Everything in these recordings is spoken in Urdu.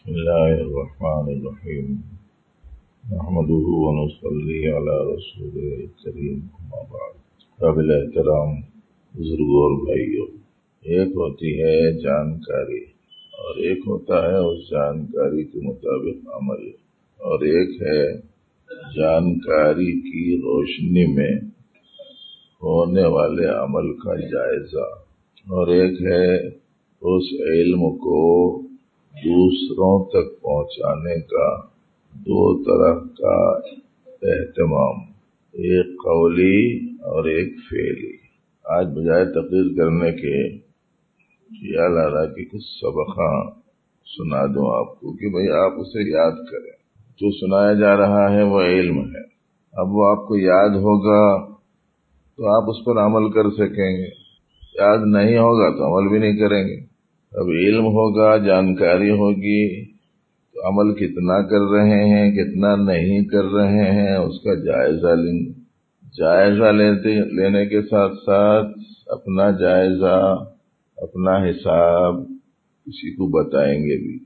بسم الله الرحمن الرحيم. نحمده ونصلي على رسوله الكريم. أما بعد. قابل احترام بزرگوں اور بھائیوں، ایک ہوتی ہے جانکاری اور ایک ہوتا ہے اس جانکاری کے مطابق عمل اور ایک ہے جانکاری کی روشنی میں ہونے والے عمل کا جائزہ اور ایک ہے اس علم کو دوسروں تک پہنچانے کا دو طرح کا اہتمام، ایک قولی اور ایک فعلی۔ آج بجائے تقریر کرنے کے خیال آ رہا کہ کچھ سبقہ سنا دوں آپ کو کہ بھئی آپ اسے یاد کریں۔ جو سنایا جا رہا ہے وہ علم ہے۔ اب وہ آپ کو یاد ہوگا تو آپ اس پر عمل کر سکیں گے۔ یاد نہیں ہوگا تو عمل بھی نہیں کریں گے۔ اب علم ہوگا، جانکاری ہوگی، تو عمل کتنا کر رہے ہیں، کتنا نہیں کر رہے ہیں، اس کا جائزہ لیں۔ جائزہ لیتے، لینے کے ساتھ ساتھ اپنا جائزہ، اپنا حساب کسی کو بتائیں گے بھی،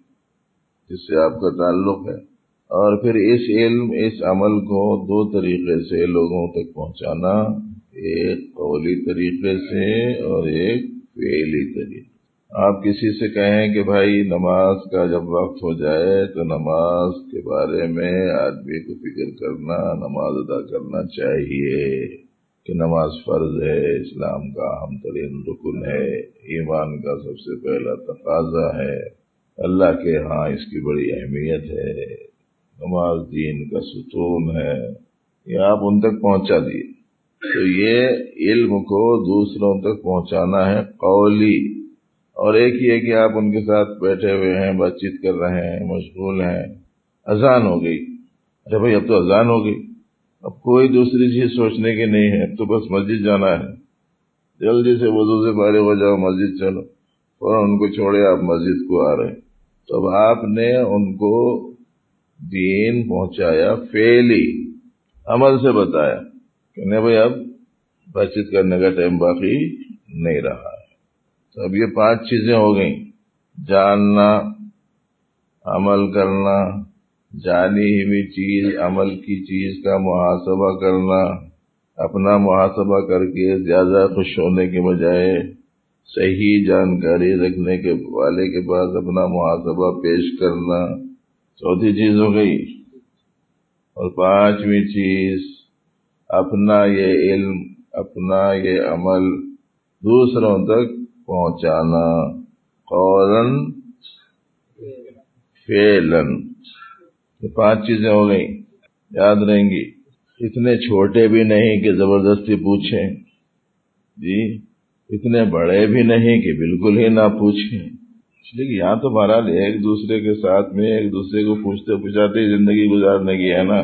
جس سے آپ کا تعلق ہے۔ اور پھر اس علم، اس عمل کو دو طریقے سے لوگوں تک پہنچانا، ایک قولی طریقے سے اور ایک فعلی طریقے آپ کسی سے کہیں کہ بھائی نماز کا جب وقت ہو جائے تو نماز کے بارے میں آدمی کو فکر کرنا، نماز ادا کرنا چاہیے کہ نماز فرض ہے، اسلام کا اہم ترین رکن ہے، ایمان کا سب سے پہلا تقاضا ہے۔ اللہ کے ہاں اس کی بڑی اہمیت ہے۔ نماز دین کا ستون ہے۔ یہ آپ ان تک پہنچا دیے۔ تو یہ علم کو دوسروں تک پہنچانا ہے قولی۔ اور ایک ہی ہے کہ آپ ان کے ساتھ بیٹھے ہوئے ہیں، بات چیت کر رہے ہیں، مشغول ہیں، اذان ہو گئی۔ ارے بھائی، اب تو اذان ہو گئی۔ اب کوئی دوسری چیز سوچنے کی نہیں ہے۔ اب تو بس مسجد جانا ہے۔ جلدی سے وضو سے پہلے ہو جاؤ، مسجد چلو۔ اور ان کو چھوڑے، آپ مسجد کو آ رہے تو اب آپ نے ان کو دین پہنچایا فیلی عمل سے بتایا کہ نہیں بھائی، اب بات چیت کرنے کا ٹائم باقی نہیں رہا۔ تو اب یہ پانچ چیزیں ہو گئیں۔ جاننا، عمل کرنا، جانی ہوئی چیز، عمل کی چیز کا محاسبہ کرنا، اپنا محاسبہ کر کے زیادہ خوش ہونے کے بجائے صحیح جانکاری رکھنے کے والے کے پاس اپنا محاسبہ پیش کرنا۔ چوتھی چیز ہو گئی۔ اور پانچویں چیز، اپنا یہ علم، اپنا یہ عمل دوسروں تک پہنچانا۔ قولن فیلن یہ پانچ چیزیں ہو گئیں۔ یاد رہیں گی اتنے چھوٹے بھی نہیں کہ زبردستی پوچھیں۔ جی اتنے بڑے بھی نہیں کہ بالکل ہی نہ پوچھیں۔ اس لیے کہ یہاں تو بہرحال ایک دوسرے کے ساتھ میں ایک دوسرے کو پوچھتے پوچھاتے زندگی گزارنے کی ہے نا۔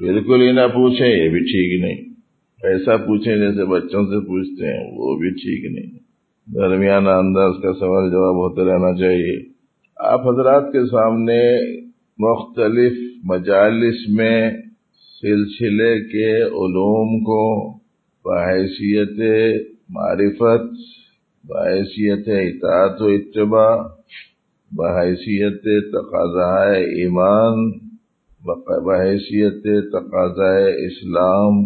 بالکل ہی نہ پوچھیں، یہ بھی ٹھیک نہیں۔ ایسا پوچھیں جیسے بچوں سے پوچھتے ہیں، وہ بھی ٹھیک نہیں۔ درمیانہ انداز کا سوال جواب ہوتے رہنا چاہیے۔ آپ حضرات کے سامنے مختلف مجالس میں سلسلے کے علوم کو بحیثیت معرفت بحیثیت اطاعت و اتباع بحیثیت تقاضۂ ایمان بحیثیت تقاضۂ اسلام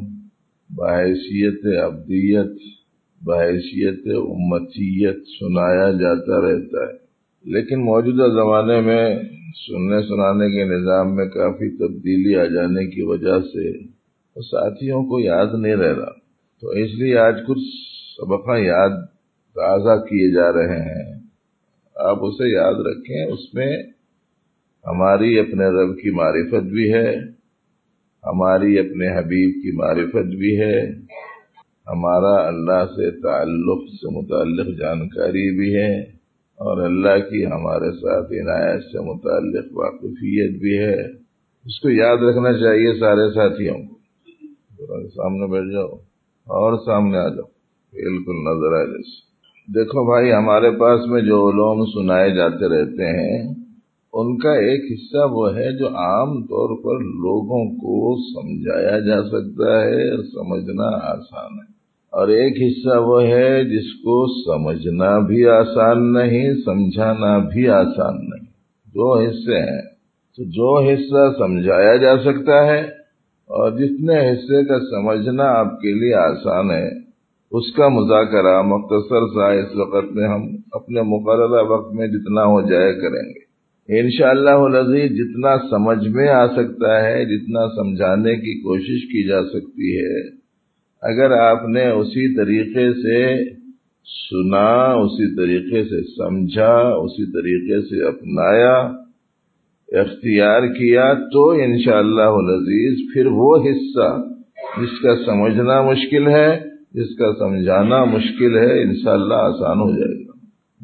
بحیثیت ابدیت بحیثیت امتیت سنایا جاتا رہتا ہے۔ لیکن موجودہ زمانے میں سننے سنانے کے نظام میں کافی تبدیلی آ جانے کی وجہ سے ساتھیوں کو یاد نہیں رہ رہا۔ تو اس لیے آج کچھ سبقہ یاد تازہ کیے جا رہے ہیں۔ آپ اسے یاد رکھیں، اس میں ہماری اپنے رب کی معرفت بھی ہے، ہماری اپنے حبیب کی معرفت بھی ہے۔ ہمارا اللہ سے تعلق سے متعلق جانکاری بھی ہے اور اللہ کی ہمارے ساتھ عنایت سے متعلق واقفیت بھی ہے۔ اس کو یاد رکھنا چاہیے سارے ساتھیوں کو۔ سامنے بیٹھ جاؤ اور سامنے آ جاؤ۔ بالکل نظر آ جیسے۔ دیکھو بھائی، ہمارے پاس میں جو علوم سنائے جاتے رہتے ہیں، ان کا ایک حصہ وہ ہے جو عام طور پر لوگوں کو سمجھایا جا سکتا ہے اور سمجھنا آسان ہے۔ اور ایک حصہ وہ ہے جس کو سمجھنا بھی آسان نہیں، سمجھانا بھی آسان نہیں۔ دو حصے ہیں۔ تو جو حصہ سمجھایا جا سکتا ہے اور جتنے حصے کا سمجھنا آپ کے لیے آسان ہے، اس کا مذاکرہ مختصر سا اس وقت میں ہم اپنے مقررہ وقت میں جتنا ہو جائے کریں گے۔ انشاءاللہ شاء جتنا سمجھ میں آ سکتا ہے، جتنا سمجھانے کی کوشش کی جا سکتی ہے اگر آپ نے اسی طریقے سے سنا، اسی طریقے سے سمجھا، اسی طریقے سے اپنایا، اختیار کیا، تو انشاءاللہ اللہ پھر وہ حصہ جس کا سمجھنا مشکل ہے، جس کا سمجھانا مشکل ہے، انشاءاللہ آسان ہو جائے گا۔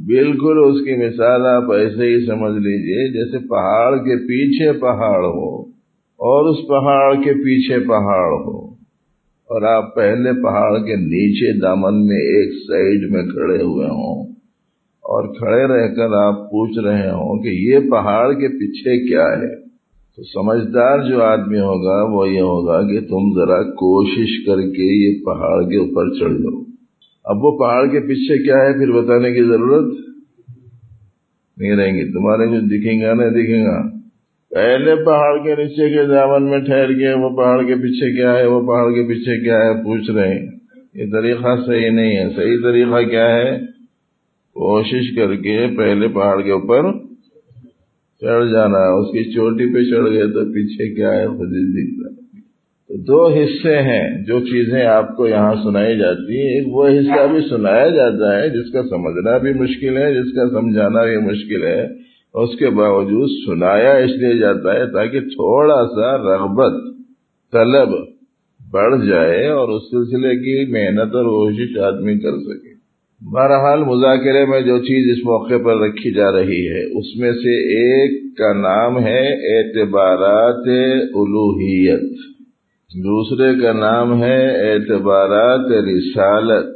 بالکل اس کی مثال آپ ایسے ہی سمجھ لیجیے جیسے پہاڑ کے پیچھے پہاڑ ہو اور اس پہاڑ کے پیچھے پہاڑ ہو۔ اور آپ پہلے پہاڑ کے نیچے دامن میں ایک سائڈ میں کھڑے ہوئے ہوں اور کھڑے رہ کر آپ پوچھ رہے ہوں کہ یہ پہاڑ کے پیچھے کیا ہے؟ تو سمجھدار جو آدمی ہوگا وہ یہ ہوگا کہ تم ذرا کوشش کر کے یہ پہاڑ کے اوپر چڑھ جاؤ۔ اب وہ پہاڑ کے پیچھے کیا ہے پھر بتانے کی ضرورت نہیں رہیں گی۔ تمہارے کچھ دکھیں گا نہیں دکھیں گا۔ پہلے پہاڑ کے نیچے کے دامن میں ٹھہر گئے، وہ پہاڑ کے پیچھے کیا ہے، وہ پہاڑ کے پیچھے کیا ہے، پوچھ رہے ہیں۔ یہ طریقہ صحیح نہیں ہے۔ صحیح طریقہ کیا ہے؟ کوشش کر کے پہلے پہاڑ کے اوپر چڑھ جانا۔ اس کی چوٹی پہ چڑھ گئے تو پیچھے کیا ہے؟ خود دکھتا ہے۔ دو حصے ہیں جو چیزیں آپ کو یہاں سنائی جاتی ہیں۔ ایک وہ حصہ بھی سنایا جاتا ہے جس کا سمجھنا بھی مشکل ہے، جس کا سمجھانا بھی مشکل ہے۔ اس کے باوجود سنایا اس لیے جاتا ہے تاکہ تھوڑا سا رغبت، طلب بڑھ جائے اور اس سلسلے کی محنت اور کوشش آدمی کر سکے۔ بہرحال مذاکرے میں جو چیز اس موقع پر رکھی جا رہی ہے، اس میں سے ایک کا نام ہے اعتبارات الوحیت دوسرے کا نام ہے اعتبارات رسالت۔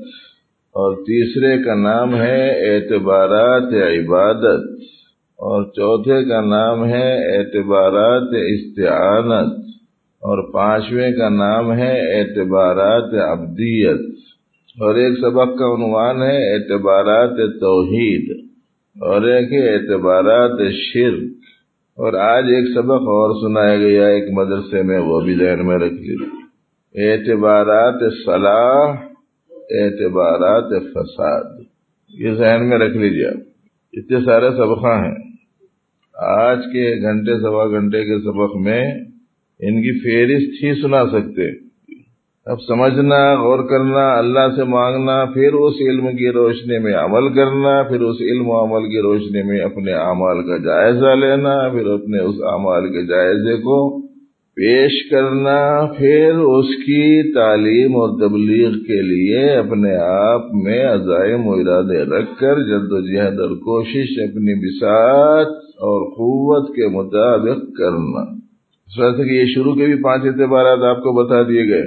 اور تیسرے کا نام ہے اعتبارات عبادت۔ اور چوتھے کا نام ہے اعتبارات استعانت اور پانچویں کا نام ہے اعتبارات ابدیت اور ایک سبق کا عنوان ہے اعتبارات توحید اور ایک اعتبارات شرک اور آج ایک سبق اور سنایا گیا ایک مدرسے میں، وہ بھی ذہن میں رکھ لیجیے اعتبارات صلاح، اعتبارات فساد۔ یہ ذہن میں رکھ لیجیے آپ۔ اتنے سارے سبق ہیں۔ آج کے گھنٹے سوا گھنٹے کے سبق میں ان کی فہرست ہی سنا سکتے۔ اب سمجھنا، غور کرنا، اللہ سے مانگنا، پھر اس علم کی روشنی میں عمل کرنا، پھر اس علم و عمل کی روشنی میں اپنے اعمال کا جائزہ لینا، پھر اپنے اس اعمال کے جائزے کو پیش کرنا، پھر اس کی تعلیم اور تبلیغ کے لیے اپنے آپ میں عزائم و ارادے رکھ کر جد و جہد اور کوشش اپنی بساط اور قوت کے مطابق کرنا۔ کہ یہ شروع کے بھی پانچ اعتبارات آپ کو بتا دیے گئے۔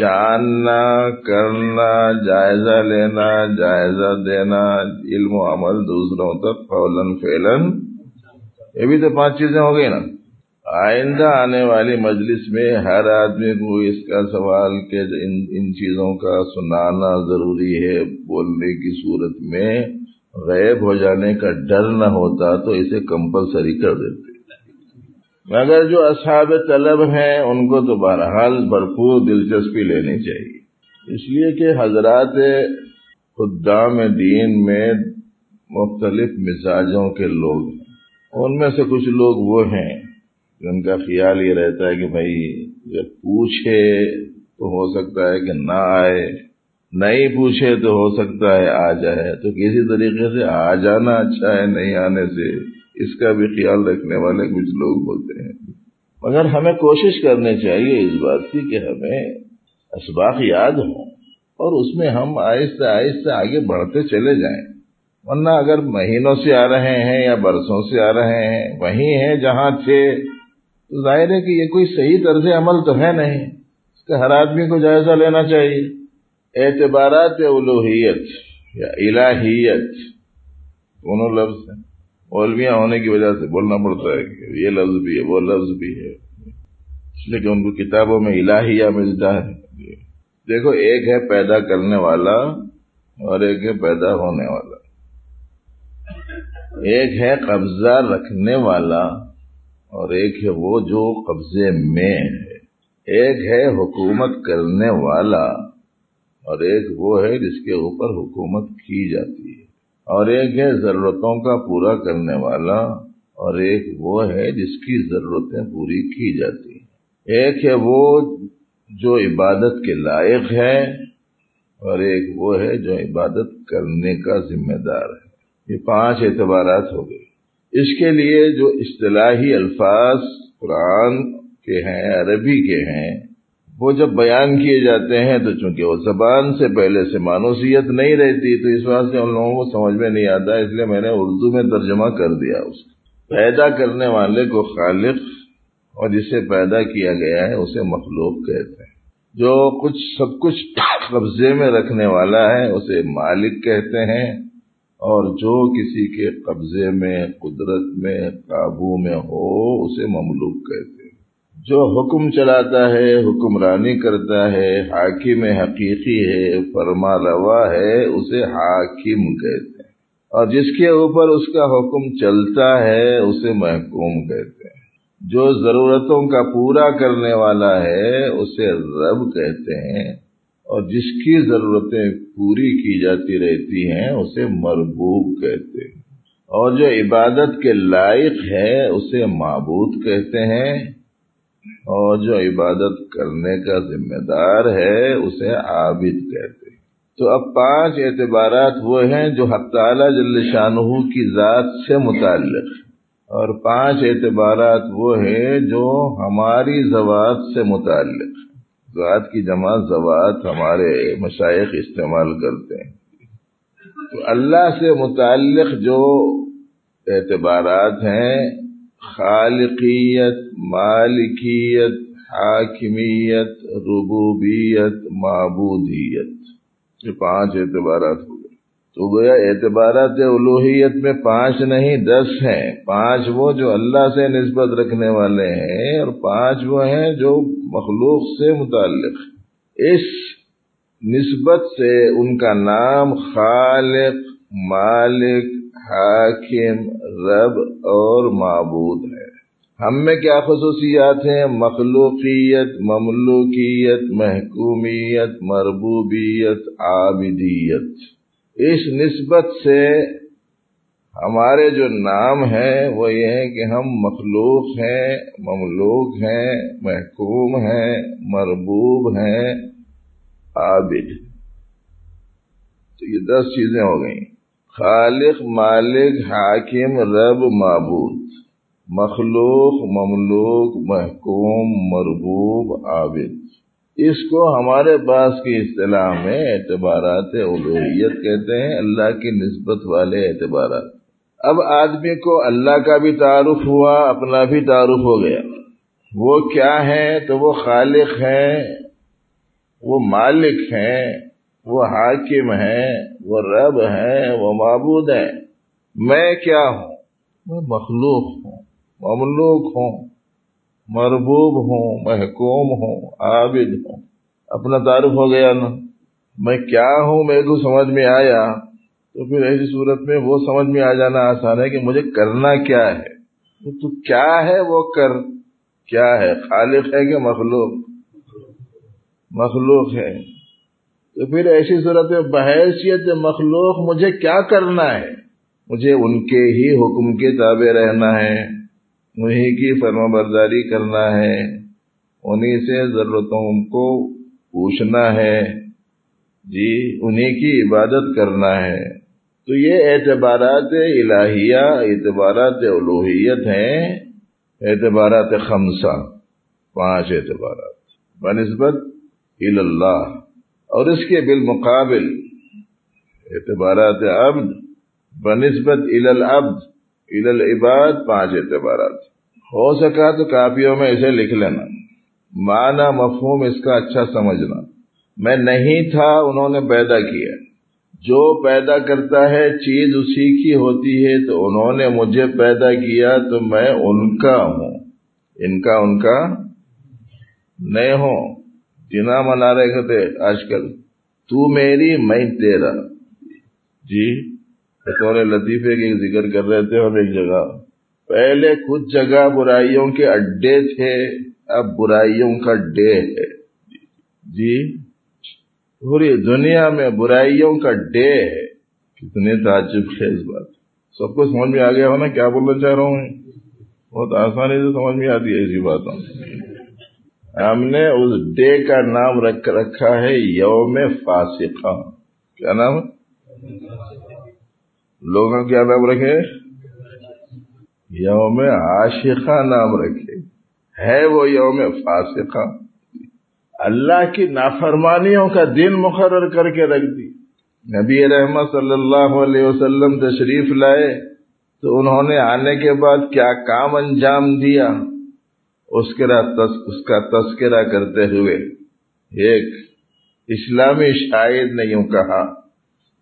جاننا، کرنا، جائزہ لینا، جائزہ دینا، علم و عمل دوسروں تک فولن فیلن یہ بھی تو پانچ چیزیں ہو گئی نا۔ آئندہ آنے والی مجلس میں ہر آدمی کو اس کا سوال کہ ان ان چیزوں کا سنانا ضروری ہے، بولنے کی صورت میں غیب ہو جانے کا ڈر نہ ہوتا تو اسے کمپلسری کر دیتے۔ مگر جو اصحاب طلب ہیں، ان کو تو بہرحال بھرپور دلچسپی لینی چاہیے۔ اس لیے کہ حضرات خدام دین میں مختلف مزاجوں کے لوگ ہیں۔ ان میں سے کچھ لوگ وہ ہیں۔ جن کا خیال یہ رہتا ہے کہ بھائی جب پوچھے تو ہو سکتا ہے کہ نہ آئے، نہیں پوچھے تو ہو سکتا ہے آ جائے۔ تو کسی طریقے سے آ جانا اچھا ہے، نہیں آنے سے۔ اس کا بھی خیال رکھنے والے کچھ لوگ ہوتے ہیں۔ مگر ہمیں کوشش کرنی چاہیے اس بات کی کہ ہمیں اسباق یاد ہوں اور اس میں ہم آہستہ آہستہ آگے بڑھتے چلے جائیں۔ ورنہ اگر مہینوں سے آ رہے ہیں یا برسوں سے آ رہے ہیں، وہیں ہیں جہاں تھے تو ظاہر ہے کہ یہ کوئی صحیح طرز عمل تو ہے نہیں۔ اس کا ہر آدمی کو جائزہ لینا چاہیے۔ اعتبارات الوحیت یا الہیت، دونوں لفظ ہیں۔ مولویاں ہونے کی وجہ سے بولنا پڑتا ہے کہ یہ لفظ بھی ہے، وہ لفظ بھی ہے۔ اس لیے کہ ان کو کتابوں میں الہیہ ملتا ہے۔ دیکھو، ایک ہے پیدا کرنے والا اور ایک ہے پیدا ہونے والا۔ ایک ہے قبضہ رکھنے والا۔ اور ایک ہے وہ جو قبضے میں ہے۔ ایک ہے حکومت کرنے والا اور ایک وہ ہے جس کے اوپر حکومت کی جاتی ہے۔ اور ایک ہے ضرورتوں کا پورا کرنے والا اور ایک وہ ہے جس کی ضرورتیں پوری کی جاتی ہیں۔ ایک ہے وہ جو عبادت کے لائق ہے اور ایک وہ ہے جو عبادت کرنے کا ذمہ دار ہے۔ یہ پانچ اعتبارات ہو گئے۔ اس کے لیے جو اصطلاحی الفاظ قرآن کے ہیں، عربی کے ہیں، وہ جب بیان کیے جاتے ہیں تو چونکہ وہ زبان سے پہلے سے مانوسیت نہیں رہتی تو اس واسطے ان لوگوں کو سمجھ میں نہیں آتا، اس لیے میں نے اردو میں ترجمہ کر دیا اس پیدا کرنے والے کو خالق اور جسے پیدا کیا گیا ہے اسے مخلوق کہتے ہیں۔ جو کچھ سب کچھ قبضے میں رکھنے والا ہے اسے مالک کہتے ہیں۔ اور جو کسی کے قبضے میں، قدرت میں، قابو میں ہو، اسے مملوک کہتے ہیں۔ جو حکم چلاتا ہے، حکمرانی کرتا ہے، حاکم حقیقی ہے، فرما روا ہے، اسے حاکم کہتے ہیں۔ اور جس کے اوپر اس کا حکم چلتا ہے، اسے محکوم کہتے ہیں۔ جو ضرورتوں کا پورا کرنے والا ہے، اسے رب کہتے ہیں۔ اور جس کی ضرورتیں پوری کی جاتی رہتی ہیں، اسے مربوب کہتے ہیں۔ اور جو عبادت کے لائق ہے، اسے معبود کہتے ہیں۔ اور جو عبادت کرنے کا ذمہ دار ہے، اسے عابد کہتے ہیں۔ تو اب پانچ اعتبارات وہ ہیں جو حق تعالی جل شاہ کی ذات سے متعلق۔ اور پانچ اعتبارات وہ ہیں جو ہماری زوات سے متعلق۔ ذات کی جمع زوات ہمارے مشائق استعمال کرتے ہیں۔ تو اللہ سے متعلق جو اعتبارات ہیں، خالقیت، مالکیت، حاکمیت، ربوبیت، معبودیت، یہ پانچ اعتبارات ہو گئے۔ تو گویا اعتبارات الوحیت میں پانچ نہیں، دس ہیں۔ پانچ وہ جو اللہ سے نسبت رکھنے والے ہیں اور پانچ وہ ہیں جو مخلوق سے متعلق۔ اس نسبت سے ان کا نام خالق، مالک، حاکم، رب اور معبود ہے۔ ہم میں کیا خصوصیات ہیں؟ مخلوقیت، مملوکیت، محکومیت، مربوبیت، عابدیت۔ اس نسبت سے ہمارے جو نام ہیں وہ یہ ہے کہ ہم مخلوق ہیں، مملوک ہیں، محکوم ہیں، مربوب ہیں، عابد۔ تو یہ دس چیزیں ہو گئیں۔ خالق، مالک، حاکم، رب، معبود۔ مخلوق، مملوک، محکوم، مربوب، عابد۔ اس کو ہمارے پاس کی اصطلاح میں اعتبارات الوحیت کہتے ہیں، اللہ کی نسبت والے اعتبارات۔ اب آدمی کو اللہ کا بھی تعارف ہوا، اپنا بھی تعارف ہو گیا۔ وہ کیا ہے؟ تو وہ خالق ہیں وہ مالک ہیں وہ حاکم ہیں وہ رب ہیں وہ معبود ہیں میں کیا ہوں؟ میں مخلوق ہوں، مملوک ہوں، مربوب ہوں، محکوم ہوں، عابد ہوں۔ اپنا تعارف ہو گیا نا۔ میں کیا ہوں؟ میرے کو سمجھ میں آیا۔ تو پھر ایسی صورت میں وہ سمجھ میں آ جانا آسان ہے کہ مجھے کرنا کیا ہے؟ تو کیا ہے وہ کر؟ کیا ہے؟ خالق ہے کہ مخلوق؟ مخلوق ہے۔ تو پھر ایسی صورت میں بحیثیت مخلوق مجھے کیا کرنا ہے؟ مجھے ان کے ہی حکم کے تابع رہنا ہے انہیں کی فرما برداری کرنا ہے انہیں سے ضرورتوں کو پوچھنا ہے۔ جی انہیں کی عبادت کرنا ہے۔ تو یہ اعتبارات الہیہ، اعتبارات الوحیت ہیں، اعتبارات خمسہ، پانچ اعتبارات، بنسبت اللہ اور اس کے بالمقابل اعتبارات عبد، بنسبت العبد العباد پانچ اعتبارات۔ ہو سکا تو کاپیوں میں اسے لکھ لینا۔ معنی، مفہوم اس کا اچھا سمجھنا۔ میں نہیں تھا، انہوں نے پیدا کیا۔ جو پیدا کرتا ہے چیز اسی کی ہوتی ہے، تو انہوں نے مجھے پیدا کیا تو میں ان کا ہوں۔ ان کا ان کا نہیں ہوں۔ جنا منا رہے تھے آج کل، تو میری، میں تیرا۔ جی بطور لطیفے کے ذکر کر رہے تھے ہم ایک جگہ۔ پہلے کچھ جگہ برائیوں کے اڈے تھے، اب برائیوں کا ڈے ہے۔ جی پوری دنیا میں برائیوں کا ڈے ہے۔ کتنے تعجب خیز بات۔ سب کو سمجھ میں آ گیا ہو نا کیا بولنا چاہ رہا ہوں بہت آسانی سے سمجھ میں آتی ہے ایسی باتوں ہم نے اس ڈے کا نام رکھ رکھا ہے یوم فاسقہ۔ کیا نام لوگوں کیا نام رکھے؟ یوم عاشقہ نام رکھے۔ ہے وہ یوم فاسقہ۔ اللہ کی نافرمانیوں کا دن مقرر کر کے رکھ دی۔ نبی رحمت صلی اللہ علیہ وسلم تشریف لائے تو انہوں نے آنے کے بعد کیا کام انجام دیا؟ اس کا تذکرہ کرتے ہوئے ایک اسلامی شاعر نے یوں کہا،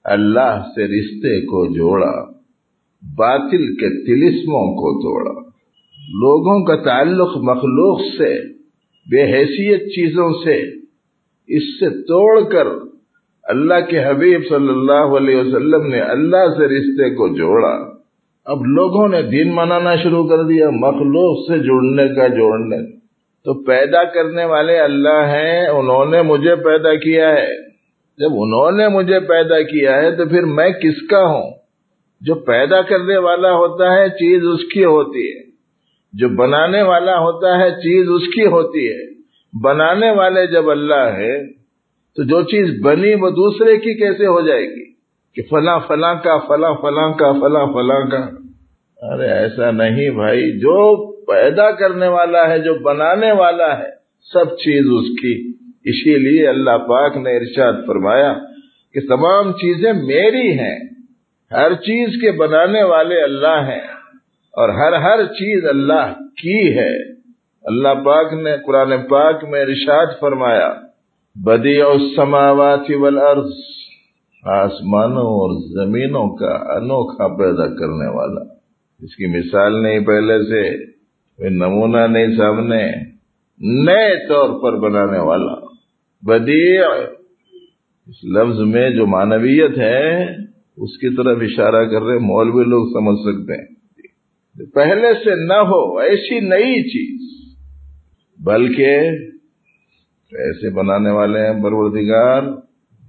اللہ سے رشتے کو جوڑا، باطل کے تلسموں کو توڑا۔ لوگوں کا تعلق مخلوق سے بے حیثیت چیزوں سے اس سے توڑ کر اللہ کے حبیب صلی اللہ علیہ وسلم نے اللہ سے رشتے کو جوڑا۔ اب لوگوں نے دین منانا شروع کر دیا، مخلوق سے جڑنے کا جوڑنے۔ تو پیدا کرنے والے اللہ ہیں، انہوں نے مجھے پیدا کیا ہے۔ جب انہوں نے مجھے پیدا کیا ہے تو پھر میں کس کا ہوں؟ جو پیدا کرنے والا ہوتا ہے، چیز اس کی ہوتی ہے۔ جو بنانے والا ہوتا ہے، چیز اس کی ہوتی ہے۔ بنانے والے جب اللہ ہے تو جو چیز بنی وہ دوسرے کی کیسے ہو جائے گی؟ کہ فلاں فلاں کا، فلاں فلاں کا، فلاں فلاں کا۔ ارے ایسا نہیں بھائی، جو پیدا کرنے والا ہے، جو بنانے والا ہے، سب چیز اس کی۔ اسی لیے اللہ پاک نے ارشاد فرمایا کہ تمام چیزیں میری ہیں۔ ہر چیز کے بنانے والے اللہ ہیں۔ اور ہر ہر چیز اللہ کی ہے۔ اللہ پاک نے قرآن پاک میں رشاد فرمایا بدی السماوات والارض، آسمانوں اور زمینوں کا انوکھا پیدا کرنے والا۔ اس کی مثال نہیں پہلے سے کوئی نمونہ نہیں سامنے، نئے طور پر بنانے والا۔ بدی اس لفظ میں جو معنویت ہے، اس کی طرف اشارہ کر رہے مولوی لوگ سمجھ سکتے ہیں۔ پہلے سے نہ ہو، ایسی نئی چیز۔ بلکہ ایسے بنانے والے ہیں پروردگار،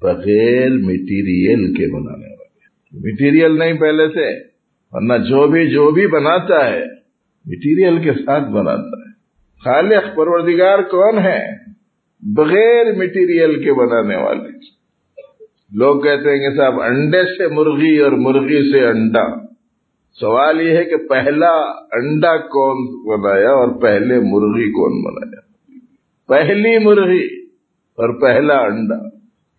بغیر مٹیریل کے بنانے والے۔ مٹیریل نہیں پہلے سے، ورنہ جو بھی جو بھی بناتا ہے مٹیریل کے ساتھ بناتا ہے۔ خالق پروردگار کون ہے؟ بغیر مٹیریل کے بنانے والے۔ لوگ کہتے ہیں کہ صاحب انڈے سے مرغی اور مرغی سے انڈا۔ سوال یہ ہے کہ پہلا انڈا کون بنایا اور پہلے مرغی کون بنایا؟ پہلی مرغی اور پہلا انڈا۔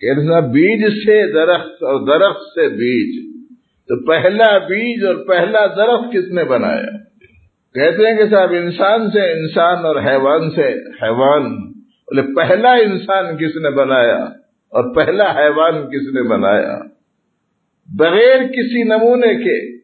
کہنا بیج سے درخت اور درخت سے بیج۔ تو پہلا بیج اور پہلا درخت کس نے بنایا؟ کہتے ہیں کہ صاحب، انسان سے انسان اور حیوان سے حیوان۔ بولے، پہلا انسان کس نے بنایا اور پہلا حیوان کس نے بنایا؟ بغیر کسی نمونے کے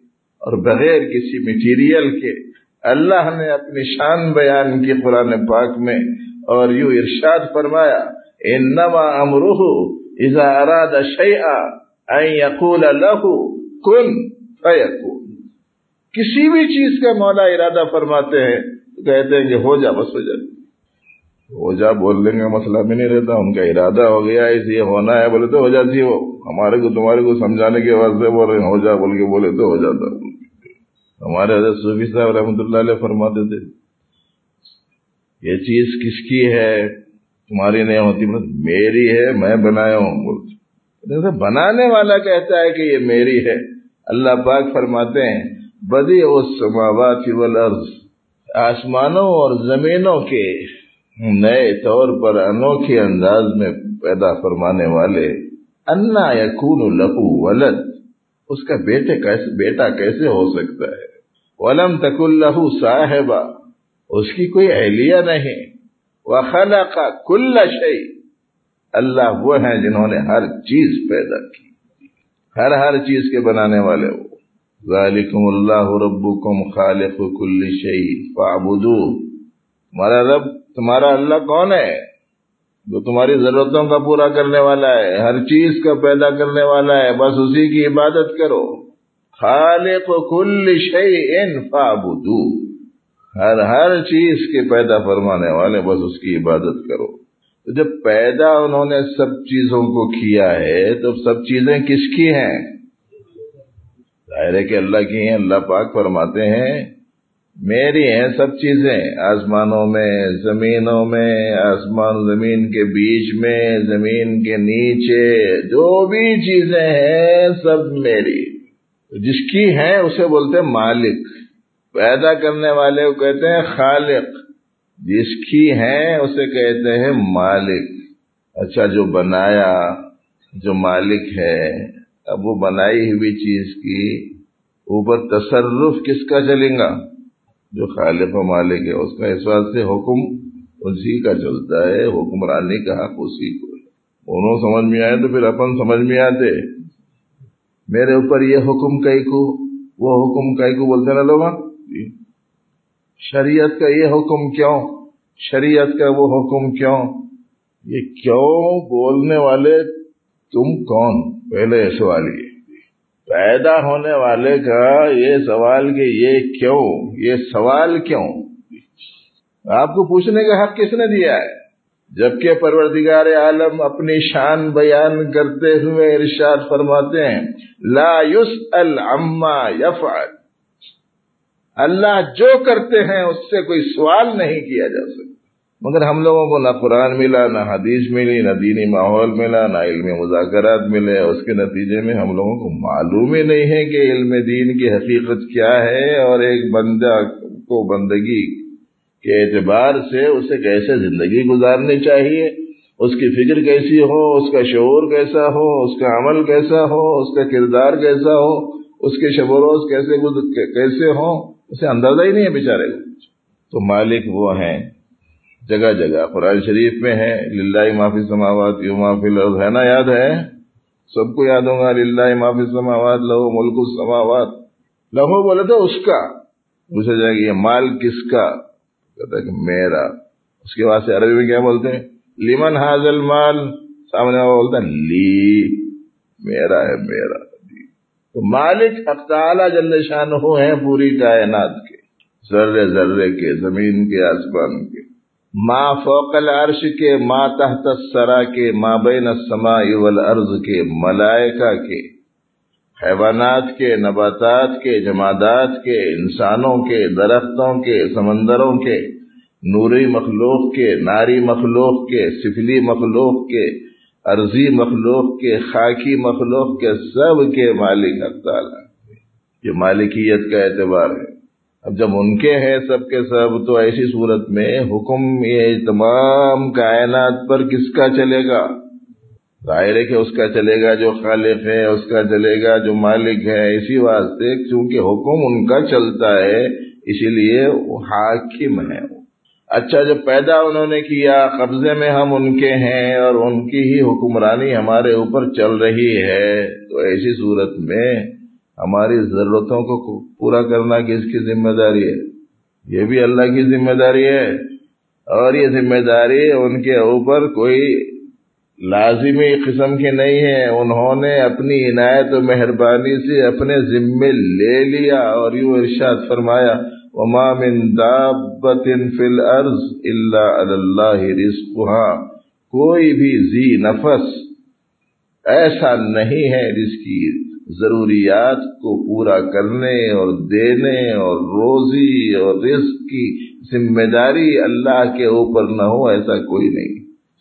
اور بغیر کسی مٹیریل کے اللہ نے اپنی شان بیان کی قرآن پاک میں اور یوں ارشاد فرمایا، انما امروہ اذا اراد شیئا ان یقول له کن فیکون. کسی بھی چیز کا مولا ارادہ فرماتے ہیں تو کہتے ہیں کہ ہو جا بس ہو جا۔ ہو جا بول لیں گے، مسئلہ بھی نہیں رہتا، ان کا ارادہ ہو گیا، اس لیے ہونا ہے، بولے تو ہو جاتی جی ہو۔ ہمارے کو، تمہارے کو سمجھانے کے واسطے بول رہے ہیں، ہو جا، بول کے بولے تو ہو جاتا۔ ہمارے حضرت صوفی صاحب رحمۃ اللہ علیہ فرماتے تھے، یہ چیز کس کی ہے؟ تمہاری نہیں ہوتی میری ہے، میں بنایا ہوں، بولتے۔ بنانے والا کہتا ہے کہ یہ میری ہے۔ اللہ پاک فرماتے ہیں بدی اس سماوات والارض، آسمانوں اور زمینوں کے نئے طور پر انوکھے انداز میں پیدا فرمانے والے، انا یقون لہو ولد۔ اس کا بیٹے کیسے بیٹا کیسے ہو سکتا ہے؟ ولم تک اللہ صاحبہ اس کی کوئی اہلیہ نہیں۔ وہ خلا کل شعی اللہ وہ ہیں جنہوں نے ہر چیز پیدا کی۔ ہر ہر چیز کے بنانے والے وہ۔ ذالکم اللہ ربکم خالق کل شعی فعبدو تمہارا رب، تمہارا اللہ کون ہے؟ جو تمہاری ضرورتوں کا پورا کرنے والا ہے، ہر چیز کا پیدا کرنے والا ہے، بس اسی کی عبادت کرو۔ خالق کل شیء فعبدو ہر ہر چیز کے پیدا فرمانے والے بس اس کی عبادت کرو۔ تو جب پیدا انہوں نے سب چیزوں کو کیا ہے، تو سب چیزیں کس کی ہیں؟ ظاہر ہے کہ اللہ کی ہیں، اللہ پاک فرماتے ہیں، میری ہیں سب چیزیں۔ آسمانوں میں، زمینوں میں، آسمان زمین کے بیچ میں، زمین کے نیچے، جو بھی چیزیں ہیں، سب میری۔ جس کی ہیں اسے بولتے ہیں مالک۔ پیدا کرنے والے کو کہتے ہیں خالق۔ جس کی ہیں اسے کہتے ہیں مالک۔ اچھا جو بنایا، جو مالک ہے، اب وہ بنائی ہوئی چیز کی اوپر تصرف کس کا چلیں گا؟ جو خالق و مالک ہے، اس کا اس بات سے حکم اسی کا چلتا ہے، حکمرانی کا حق اسی کو۔ انہوں سمجھ میں آئے تو پھر اپن سمجھ میں آتے۔ میرے اوپر یہ حکم کئی کو، وہ حکم کئی کو بولتے نا لوگ جی۔ شریعت کا یہ حکم کیوں؟ شریعت کا وہ حکم کیوں؟ یہ کیوں بولنے والے تم کون؟ پہلے سوال یہ۔ پیدا ہونے والے کا یہ سوال کہ یہ کیوں؟ یہ سوال کیوں؟ آپ کو پوچھنے کا حق کس نے دیا ہے؟ جبکہ پروردگار عالم اپنی شان بیان کرتے ہوئے ارشاد فرماتے ہیں، لا یس الما یفعل۔ اللہ جو کرتے ہیں اس سے کوئی سوال نہیں کیا جا سکتا۔ مگر ہم لوگوں کو نہ قرآن ملا، نہ حدیث ملی، نہ دینی ماحول ملا، نہ علم مذاکرات ملے۔ اس کے نتیجے میں ہم لوگوں کو معلوم ہی نہیں ہے کہ علم دین کی حقیقت کیا ہے اور ایک بندہ کو بندگی کے اعتبار سے اسے کیسے زندگی گزارنی چاہیے؟ اس کی فکر کیسی ہو؟ اس کا شعور کیسا ہو؟ اس کا عمل کیسا ہو؟ اس کا کردار کیسا ہو؟ اس کے شب و روز کیسے کیسے ہوں؟ اسے اندازہ ہی نہیں ہے بیچارے تو مالک وہ ہیں۔ جگہ جگہ قرآن شریف میں ہے للہ معافی سماوات یو معافی لفظ ہے نا یاد ہے؟ سب کو یاد ہوگا للہ معافی سماوات لہو ملک السماوات۔ لہو بولے تو اس کا۔ پوچھا جائے گا یہ مال کس کا؟ کہتا ہے کہ میرا۔ اس کے بعد سے عربی میں کیا بولتے ہیں؟ لیمن حاضل مال سامنے والا بولتا ہے، لی۔ میرا ہے، میرا۔ تو مالک اختعال جل شان ہو ہیں پوری کائنات کے، ذرے ذرے کے، زمین کے، آسمان کے۔ ما فوق العرش کے، ما تحت السرا کے، ما بین السماء والارض کے، ملائکہ کے۔ حیوانات کے، نباتات کے، جمادات کے، انسانوں کے، درختوں کے، سمندروں کے، نوری مخلوق کے، ناری مخلوق کے، سفلی مخلوق کے، عرضی مخلوق کے، خاکی مخلوق کے، سب کے مالک تعالی یہ مالکیت کا اعتبار ہے۔ اب جب ان کے ہیں سب کے سب، تو ایسی صورت میں حکم یہ تمام کائنات پر کس کا چلے گا؟ ظاہر ہے کہ اس کا چلے گا جو خالق ہے، اس کا چلے گا جو مالک ہے، اسی واسطے کیونکہ حکم ان کا چلتا ہے، اسی لیے وہ حاکم ہے اچھا جب پیدا انہوں نے کیا، قبضے میں ہم ان کے ہیں اور ان کی ہی حکمرانی ہمارے اوپر چل رہی ہے، تو ایسی صورت میں ہماری ضرورتوں کو پورا کرنا کس کی ذمہ داری ہے؟ یہ بھی اللہ کی ذمہ داری ہے۔ اور یہ ذمہ داری ان کے اوپر کوئی لازمی قسم کی نہیں ہے انہوں نے اپنی عنایت و مہربانی سے اپنے ذمے لے لیا اور یوں ارشاد فرمایا، وما من دابت فی الارض الا اللہ رزقها۔ کوئی بھی زی نفس ایسا نہیں ہے جس کی ضروریات کو پورا کرنے اور دینے اور روزی اور رزق کی ذمہ داری اللہ کے اوپر نہ ہو، ایسا کوئی نہیں۔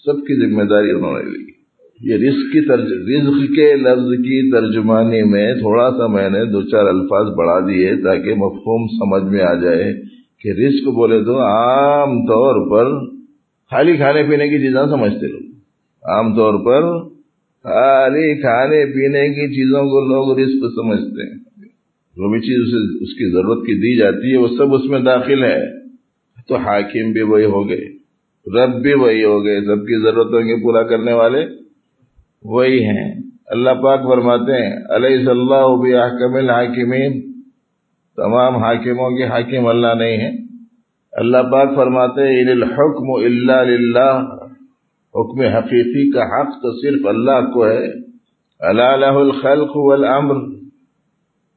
سب کی ذمہ داری انہوں نے لی۔ یہ رزق کی ترج... رزق کے لفظ کی ترجمانی میں تھوڑا سا میں نے دو چار الفاظ بڑھا دیے تاکہ مفہوم سمجھ میں آ جائے کہ رزق بولے تو عام طور پر خالی کھانے پینے کی چیزیں سمجھتے لوگ۔ عام طور پر خالی کھانے پینے کی چیزوں کو لوگ رزق سمجھتے ہیں۔ جو بھی چیز اسے، اس کی ضرورت کی دی جاتی ہے، وہ سب اس میں داخل ہے۔ تو حاکم بھی وہی ہو گئے۔ رب بھی وہی ہو گئے، سب کی ضرورتوں کے پورا کرنے والے وہی ہیں۔ اللہ پاک فرماتے ہیں علیہ صلی اللہ بھی حکم الحاکمین؟ تمام حاکموں کے حاکم اللہ نہیں ہیں۔ اللہ پاک فرماتے ہیں الحکم اللہ حکم حقیقی کا حق تو صرف اللہ کو ہے۔ اللہ الخلق والامر،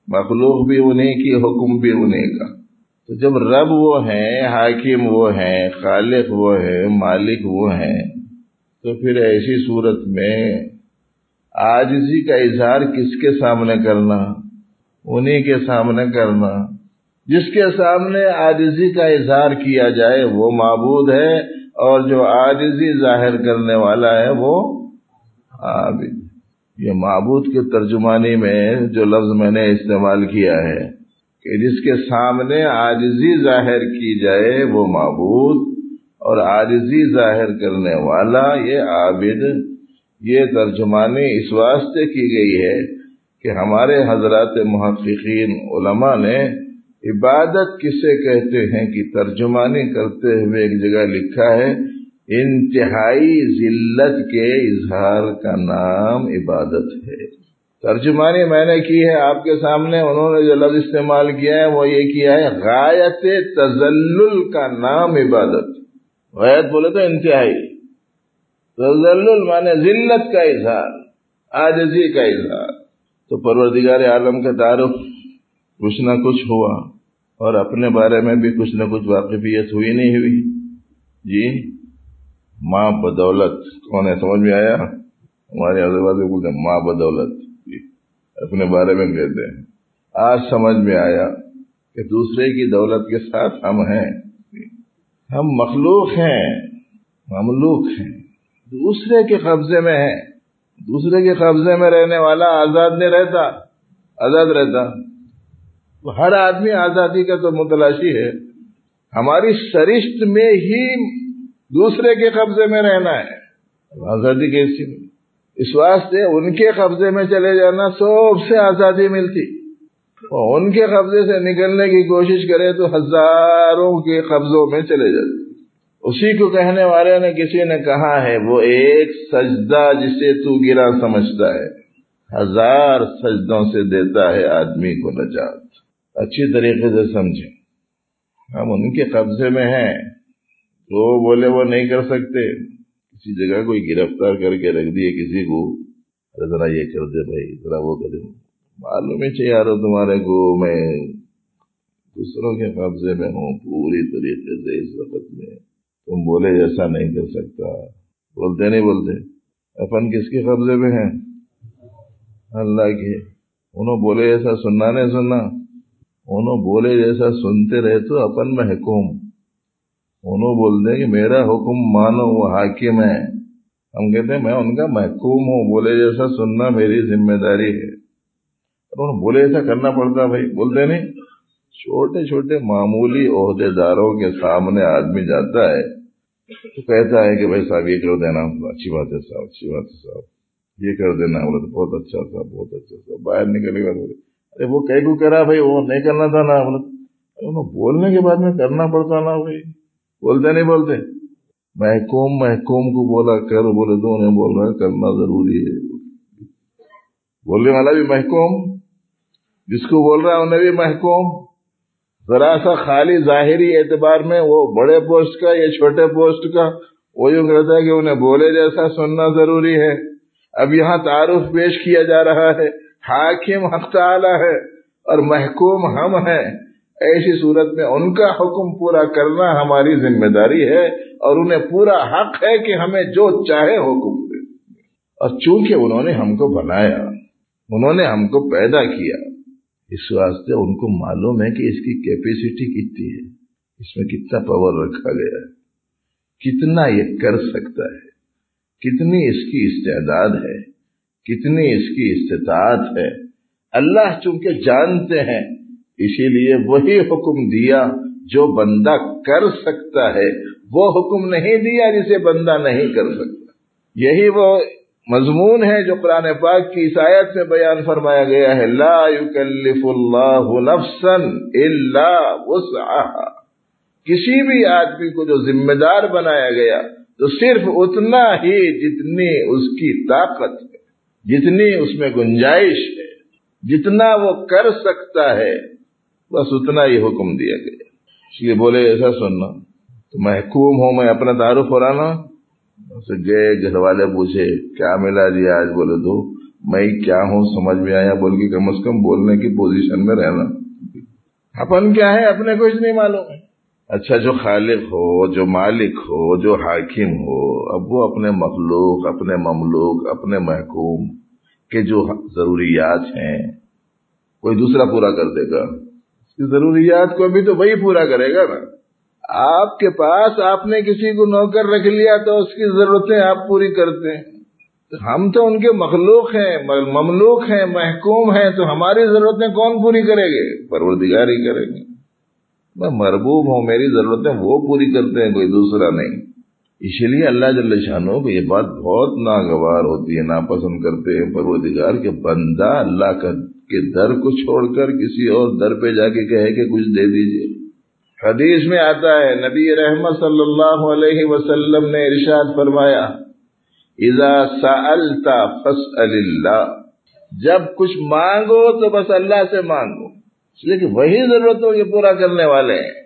مخلوق بھی انہیں کی، حکم بھی انہیں کا۔ تو جب رب وہ ہیں، حاکم وہ ہیں، خالق وہ ہیں، مالک وہ ہیں، تو پھر ایسی صورت میں آجزی کا اظہار کس کے سامنے کرنا؟ انہی کے سامنے کرنا۔ جس کے سامنے آجزی کا اظہار کیا جائے، وہ معبود ہے اور جو آجزی ظاہر کرنے والا ہے، وہ عابد یہ معبود کے ترجمانی میں جو لفظ میں نے استعمال کیا ہے کہ جس کے سامنے آجزی ظاہر کی جائے وہ معبود اور آجزی ظاہر کرنے والا یہ عابد، یہ ترجمانی اس واسطے کی گئی ہے کہ ہمارے حضرات محققین، علماء نے عبادت کسے کہتے ہیں کہ ترجمانی کرتے ہوئے ایک جگہ لکھا ہے، انتہائی ذلت کے اظہار کا نام عبادت ہے۔ ترجمانی میں نے کی ہے آپ کے سامنے، انہوں نے جو لفظ استعمال کیا ہے، وہ یہ کیا ہے، غایت تزلل کا نام عبادت۔ غایت بولے تو انتہائی۔ تزلل مانے ذلت کا اظہار آجزی کا اظہار۔ تو پروردگار عالم کا تعارف کچھ نہ کچھ ہوا، اور اپنے بارے میں بھی کچھ نہ کچھ واقفیت ہوئی نہیں ہوئی۔ جی ماں بدولت، کون ہے، سمجھ میں آیا؟ ہمارے آزاد بولتے ماں بدولت۔ اپنے بارے میں کہتے ہیں۔ آج سمجھ میں آیا کہ دوسرے کی دولت کے ساتھ ہم ہیں۔ ہم مخلوق ہیں، مملوک ہیں۔ دوسرے کے قبضے میں ہے دوسرے کے قبضے میں رہنے والا آزاد نہیں رہتا۔ آزاد رہتا۔ ہر آدمی آزادی کا تو متلاشی ہے۔ ہماری سرشت میں ہی دوسرے کے قبضے میں رہنا ہے۔ آزادی کیسی اس واسطے ان کے قبضے میں چلے جانا سب سے آزادی ملتی۔ ان کے قبضے سے نکلنے کی کوشش کرے تو ہزاروں کے قبضوں میں چلے جاتے۔ اسی کو کہنے والے نے کسی نے کہا ہے، وہ ایک سجدہ جسے تو گرا سمجھتا ہے، ہزار سجدوں سے دیتا ہے آدمی کو نجات۔ اچھی طریقے سے سمجھیں۔ ہم ان کے قبضے میں ہیں، تو بولے وہ نہیں کر سکتے۔ کسی جگہ کوئی گرفتار کر کے رکھ دیے کسی کو، ارے ذرا یہ کر دے بھائی، ذرا وہ کر دے۔ معلوم ہی چاہیے یار تمہارے کو میں دوسروں کے قبضے میں ہوں، پوری طریقے سے اس وقت میں۔ تم بولے جیسا نہیں کر سکتا۔ بولتے نہیں بولتے۔ اپن کس کے قبضے میں ہیں؟ اللہ کے۔ انہوں بولے جیسا سننا نہیں سننا۔ انہوں بولے جیسا سنتے رہے تو اپن میں حکوم انہوں بولتے کہ میرا حکم مانو، وہ حاکم ہے ہم کہتے ہیں، میں ان کا محکوم ہوں، بولے جیسا سننا میری ذمہ داری ہے۔ انہوں بولے ایسا کرنا پڑتا بھائی، بولتے نہیں۔ چھوٹے چھوٹے معمولی عہدے داروں کے سامنے آدمی جاتا ہے، تو کہتا ہے کہ بھائی صاحب، یہ کر دینا۔ اچھی بات ہے صاحب، اچھی بات ہے صاحب۔ یہ کر دینا، بولے تو بہت اچھا صاحب، بہت اچھا صاحب۔ باہر نکلے گا بولے، ارے وہ کہیں کو کرا بھائی؟ وہ نہیں کرنا تھا نا، بولے بولنے کے بعد میں کرنا پڑتا نا بھائی۔ بولتے نہیں بولتے؟ محکوم محکوم کو بولا کر، بولے تو بول رہا کرنا ضروری ہے۔ بولنے والا بھی محکوم؟ جس کو بول رہا ہے، انہیں بھی محکوم؟ ذرا سا خالی ظاہری اعتبار میں وہ بڑے پوسٹ کا یا چھوٹے پوسٹ کا، وہ یوں کہتا ہے کہ انہیں بولے جیسا سننا ضروری ہے۔ اب یہاں تعارف پیش کیا جا رہا ہے۔ حاکم حق تعالی ہے اور محکوم ہم ہیں۔ ایسی صورت میں ان کا حکم پورا کرنا ہماری ذمہ داری ہے اور انہیں پورا حق ہے کہ ہمیں جو چاہے حکم دے۔ اور چونکہ انہوں نے ہم کو بنایا، انہوں نے ہم کو پیدا کیا، اس واسطے ان کو معلوم ہے کہ اس کی کیپیسٹی کتنی ہے۔ اس میں کتنا پاور رکھا گیا ہے۔ کتنا یہ کر سکتا ہے۔ کتنی اس کی استعداد ہے۔ کتنی اس کی استطاعت ہے۔ اللہ چونکہ جانتے ہیں اسی لیے وہی حکم دیا جو بندہ کر سکتا ہے، وہ حکم نہیں دیا جسے بندہ نہیں کر سکتا۔ یہی وہ مضمون ہے جو قرآن پاک کی عیسائیت میں بیان فرمایا گیا ہے، لا يكلف اللہ نفسا الا وسعها کسی بھی آدمی کو جو ذمہ دار بنایا گیا، تو صرف اتنا ہی جتنی اس کی طاقت ہے، جتنی اس میں گنجائش ہے، جتنا وہ کر سکتا ہے۔ بس اتنا ہی حکم دیا گیا۔ اس لیے بولے ایسا سننا۔ تو محکوم ہوں میں اپنا تعارف ہو رہا نا۔ گئے گھر والے پوچھے کیا ملا جی آج؟ بولے تو میں کیا ہوں سمجھ میں آیا بول کے کم از کم بولنے کی پوزیشن میں رہنا۔ اپن کیا ہے اپنے کچھ نہیں معلوم ہے۔ اچھا جو خالق ہو جو مالک ہو جو حاکم ہو اب وہ اپنے مخلوق اپنے مملوک اپنے محکوم کے جو ضروریات ہیں کوئی دوسرا پورا کر دے گا۔ ضروریات کو بھی تو وہی پورا کرے گا نا۔ آپ کے پاس آپ نے کسی کو نوکر رکھ لیا تو اس کی ضرورتیں آپ پوری کرتے ہیں۔ ہم تو ان کے مخلوق ہیں، مملوک ہیں، محکوم ہیں، تو ہماری ضرورتیں کون پوری کرے گے؟ پروردگار ہی کریں گے۔ میں مربوب ہوں، میری ضرورتیں وہ پوری کرتے ہیں، کوئی دوسرا نہیں۔ اسی لیے اللہ جل شانوں کو یہ بات بہت ناگوار ہوتی ہے، ناپسند کرتے ہیں۔ پروردگار کے بندہ اللہ کا کے در کو چھوڑ کر کسی اور در پہ جا کے کہے کہ کچھ دے دیجیے حدیث میں آتا ہے، نبی رحمت صلی اللہ علیہ وسلم نے ارشاد فرمایا، اذا سألت فاسأل اللہ۔ جب کچھ مانگو تو بس اللہ سے مانگو۔ اس لیے کہ وہی ضرورتوں کے پورا کرنے والے ہیں۔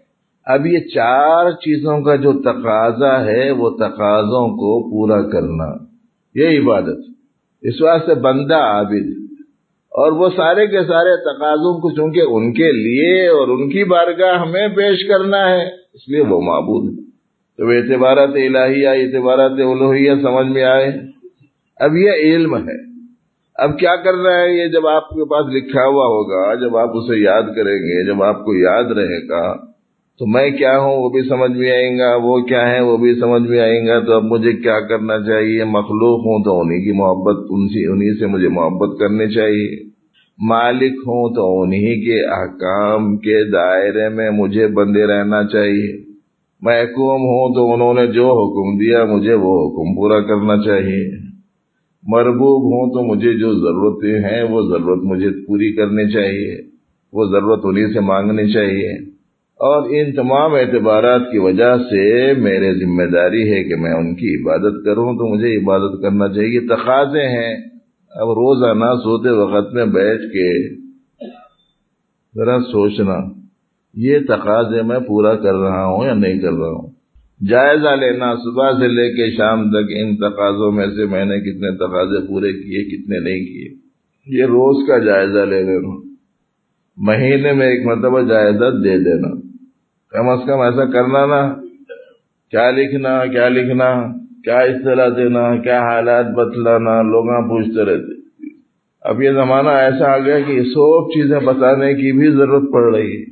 اب یہ چار چیزوں کا جو تقاضا ہے، وہ تقاضوں کو پورا کرنا۔ یہ عبادت۔ اس واسطے بندہ عابد۔ اور وہ سارے کے سارے تقاضوں کو چونکہ ان کے لیے اور ان کی بارگاہ ہمیں پیش کرنا ہے، اس لیے وہ معبود ہے تو اعتبارات الہیہ، اعتبارات الوحیہ سمجھ میں آئے، اب یہ علم ہے۔ اب کیا کر رہا ہے یہ؟ جب آپ کے پاس لکھا ہوا ہوگا، جب آپ اسے یاد کریں گے، جب آپ کو یاد رہے گا تو میں کیا ہوں؟ وہ بھی سمجھ میں آئیں گا، وہ کیا ہے وہ بھی سمجھ میں آئیں گا، تو اب مجھے کیا کرنا چاہیے؟ مخلوق ہوں تو انہیں کی محبت، ان سے انہیں سے مجھے محبت کرنی چاہیے۔ مالک ہوں تو انہیں کے احکام کے دائرے میں مجھے بندے رہنا چاہیے۔ محکوم ہوں تو انہوں نے جو حکم دیا، مجھے وہ حکم پورا کرنا چاہیے۔ مربوب ہوں تو مجھے جو ضرورتیں ہیں، وہ ضرورت مجھے پوری کرنی چاہیے۔ وہ ضرورت انہیں سے مانگنی چاہیے۔ اور ان تمام اعتبارات کی وجہ سے میرے ذمہ داری ہے کہ میں ان کی عبادت کروں، تو مجھے عبادت کرنا چاہیے۔ تقاضے ہیں۔ اب روزانہ سوتے وقت میں بیٹھ کے ذرا سوچنا، یہ تقاضے میں پورا کر رہا ہوں یا نہیں کر رہا ہوں؟ جائزہ لینا، صبح سے لے کے شام تک ان تقاضوں میں سے میں نے کتنے تقاضے پورے کیے، کتنے نہیں کیے۔ یہ روز کا جائزہ لے لینا۔ مہینے میں ایک مرتبہ جائزہ دے دینا۔ کم از کم ایسا کرنا نا، کیا لکھنا کیا لکھنا، کیا اصطلاح دینا، کیا حالات بتلانا لوگ پوچھتے رہتے۔ اب یہ زمانہ ایسا آ گیا کہ سب چیزیں بتانے کی بھی ضرورت پڑ رہی ہے۔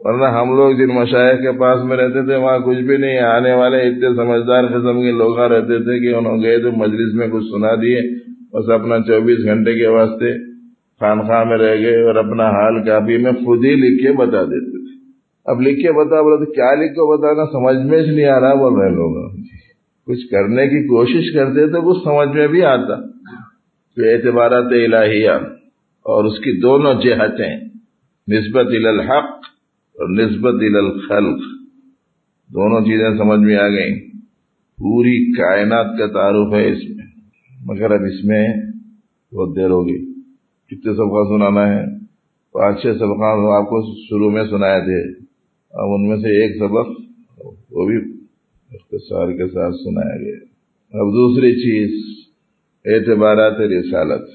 ورنہ ہم لوگ جن مشاہد کے پاس میں رہتے تھے، وہاں کچھ بھی نہیں، آنے والے اتنے سمجھدار قسم کے لوگ رہتے تھے کہ انہوں گئے تو مجلس میں کچھ سنا دیے، بس اپنا چوبیس گھنٹے کے واسطے خانخواہ میں رہ گئے اور اپنا حال کافی میں خود ہی لکھ کے بتا دیتے تھے۔ اب لکھ کے بتا، بولے تو کیا لکھ کے بتانا سمجھ میں نہیں آ رہا بول رہے لوگ۔ کچھ کرنے کی کوشش کرتے تو کچھ سمجھ میں بھی آتا۔ تو اعتبارات الہیہ اور اس کی دونوں جہتیں، نسبت الحق اور نسبت الخلق، دونوں چیزیں سمجھ میں آ گئیں۔ پوری کائنات کا تعارف ہے اس میں۔ مگر اب اس میں بہت دیر ہوگی۔ کتنے سبقہ سنانا ہے؟ پانچ چھ سبقہ آپ کو شروع میں سنائے تھے۔ ان میں سے ایک سبق وہ بھی اختصار کے ساتھ سنایا گیا اب دوسری چیز، اعتبارات رسالت۔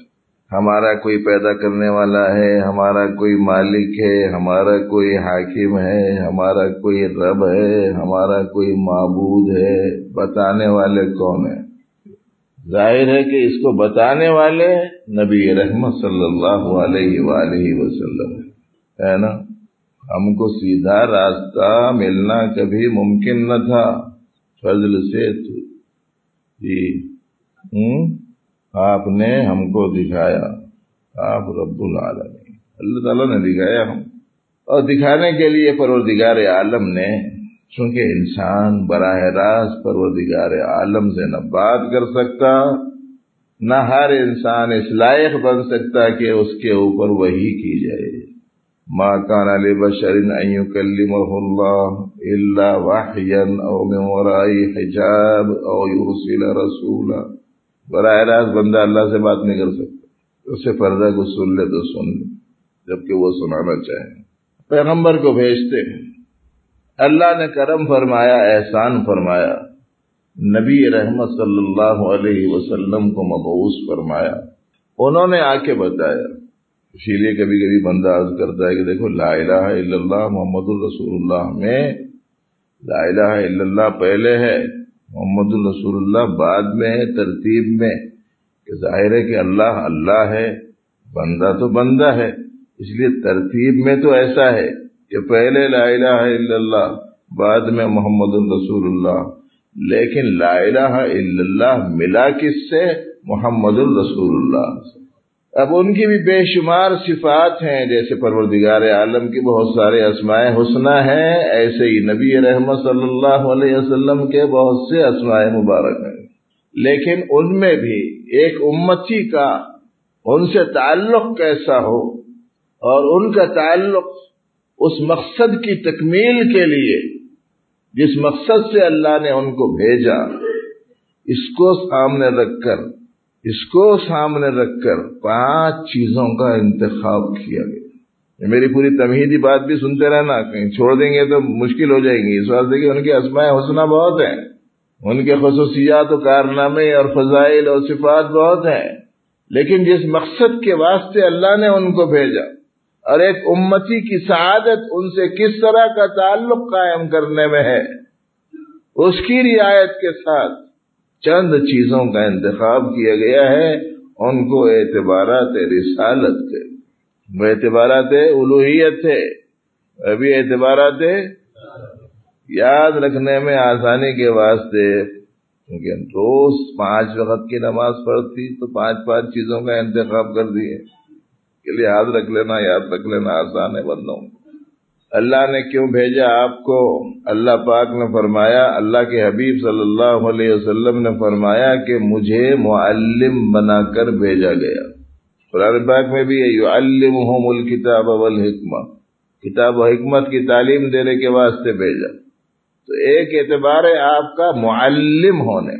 ہمارا کوئی پیدا کرنے والا ہے، ہمارا کوئی مالک ہے، ہمارا کوئی حاکم ہے، ہمارا کوئی رب ہے، ہمارا کوئی معبود ہے، بتانے والے کون ہیں؟ ظاہر ہے کہ اس کو بتانے والے نبی رحمت صلی اللہ علیہ وآلہ وسلم ہے نا؟ ہم کو سیدھا راستہ ملنا کبھی ممکن نہ تھا۔ فضل سے جی۔ آپ نے ہم کو دکھایا۔ آپ رب العالمین۔ اللہ تعالیٰ نے دکھایا ہم۔ اور دکھانے کے لیے پروردگار عالم نے، چونکہ انسان براہ راست پروردگار عالم سے نہ بات کر سکتا، نہ ہر انسان اس لائق بن سکتا کہ اس کے اوپر وہی کی جائے۔ ماں کان علی بشرین کلمہ اللہ اللہ واحین او من ورائی حجاب او یرسل رسولا. براہ راست بندہ اللہ سے بات نہیں کر سکتا۔ اس سے پردہ کو سن لے تو سن لے جبکہ وہ سنانا چاہے۔ پیغمبر کو بھیجتے ہیں۔ اللہ نے کرم فرمایا، احسان فرمایا۔ نبی رحمت صلی اللہ علیہ وسلم کو مبوس فرمایا۔ انہوں نے آ کے بتایا۔ اسی لیے کبھی کبھی بندہ عرض کرتا ہے کہ دیکھو، لا الہ الا اللہ محمد الرسول اللہ میں لا الہ الا اللہ پہلے ہے، محمد الرسول اللہ بعد میں ہے، ترتیب میں۔ کہ ظاہر ہے کہ اللہ اللہ ہے، بندہ تو بندہ ہے، اس لیے ترتیب میں تو ایسا ہے کہ پہلے لا الہ الا اللہ، بعد میں محمد الرسول اللہ۔ لیکن لا الہ الا اللہ ملا کس سے؟ محمد الرسول اللہ سے۔ اب ان کی بھی بے شمار صفات ہیں، جیسے پروردگار عالم کی بہت سارے اسماء حسنہ ہیں، ایسے ہی نبی رحمت صلی اللہ علیہ وسلم کے بہت سے اسماء مبارک ہیں۔ لیکن ان میں بھی ایک امتی کا ان سے تعلق کیسا ہو اور ان کا تعلق اس مقصد کی تکمیل کے لیے، جس مقصد سے اللہ نے ان کو بھیجا، اس کو سامنے رکھ کر اس کو سامنے رکھ کر پانچ چیزوں کا انتخاب کیا گیا۔ میری پوری تمہیدی بات بھی سنتے رہنا، کہیں چھوڑ دیں گے تو مشکل ہو جائیں گی۔ اس واسطے کہ ان کے اسماء حسنہ بہت ہیں، ان کے خصوصیات و کارنامے اور فضائل اور صفات بہت ہیں، لیکن جس مقصد کے واسطے اللہ نے ان کو بھیجا اور ایک امتی کی سعادت ان سے کس طرح کا تعلق قائم کرنے میں ہے، اس کی رعایت کے ساتھ چند چیزوں کا انتخاب کیا گیا ہے، ان کو اعتبارات رسالت تھے۔ وہ اعتبارات الوحیت تھے۔ ابھی اعتبارات یاد رکھنے میں آسانی کے واسطے، کیونکہ روز پانچ وقت کی نماز پڑھتی، تو پانچ پانچ چیزوں کا انتخاب کر دیے۔ کہ لیے یاد رکھ لینا، یاد رکھ لینا آسان ہے بندوں کو۔ اللہ نے کیوں بھیجا آپ کو؟ اللہ پاک نے فرمایا، اللہ کے حبیب صلی اللہ علیہ وسلم نے فرمایا کہ مجھے معلم بنا کر بھیجا گیا۔ قرآن پاک میں بھی الم الکتاب والحکمہ۔ کتاب و حکمت کی تعلیم دینے کے واسطے بھیجا۔ تو ایک اعتبار ہے آپ کا معلم ہونے۔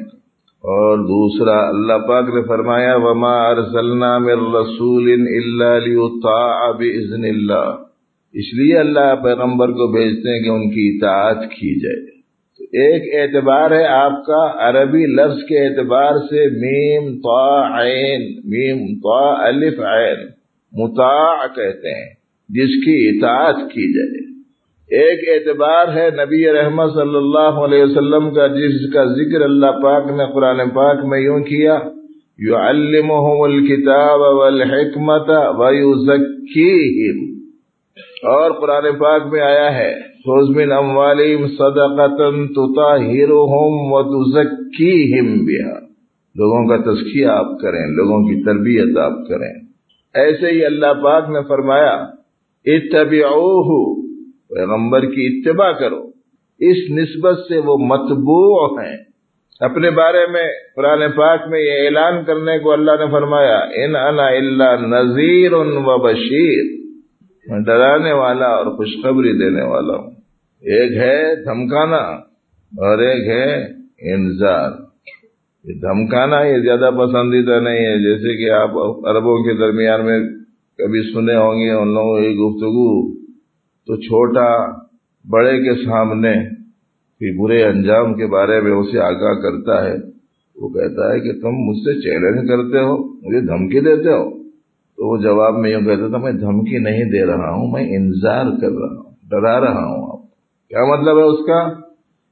اور دوسرا، اللہ پاک نے فرمایا، وما ارسلنا من رسول الا ليطاع باذن اللہ اس لیے اللہ پیغمبر کو بھیجتے ہیں کہ ان کی اطاعت کی جائے۔ تو ایک اعتبار ہے آپ کا عربی لفظ کے اعتبار سے میم طا عین، میم طا الف عین، مطاع کہتے ہیں، جس کی اطاعت کی جائے۔ ایک اعتبار ہے نبی رحمت صلی اللہ علیہ وسلم کا، جس کا ذکر اللہ پاک نے قرآن پاک میں یوں کیا یو الکتاب والحکمت ویزکیہم۔ اور قرآن پاک میں آیا ہے من اموالیم صدقتن تطاہرہم و تزکیہم بیا لوگوں کا تزکیہ آپ کریں، لوگوں کی تربیت آپ کریں۔ ایسے ہی اللہ پاک نے فرمایا، اتبعوہ، پیغمبر کی اتباع کرو۔ اس نسبت سے وہ مطبوع ہیں۔ اپنے بارے میں قرآن پاک میں یہ اعلان کرنے کو اللہ نے فرمایا، ان انا الا نذیر و بشیر۔ میں ڈرانے والا اور خوشخبری دینے والا ہوں۔ ایک ہے دھمکانا اور ایک ہے انذار۔ یہ دھمکانا یہ زیادہ پسندیدہ نہیں ہے۔ جیسے کہ آپ عربوں کے درمیان میں کبھی سنے ہوں گے، ان لوگوں کی گفتگو تو چھوٹا بڑے کے سامنے برے انجام کے بارے میں اسے آگاہ کرتا ہے۔ وہ کہتا ہے کہ تم مجھ سے چیلنج کرتے ہو، مجھے دھمکی دیتے ہو۔ تو وہ جواب میں یوں کہتا تھا، میں دھمکی نہیں دے رہا ہوں، میں انتظار کر رہا ہوں، ڈرا رہا ہوں آپ کیا مطلب ہے اس کا؟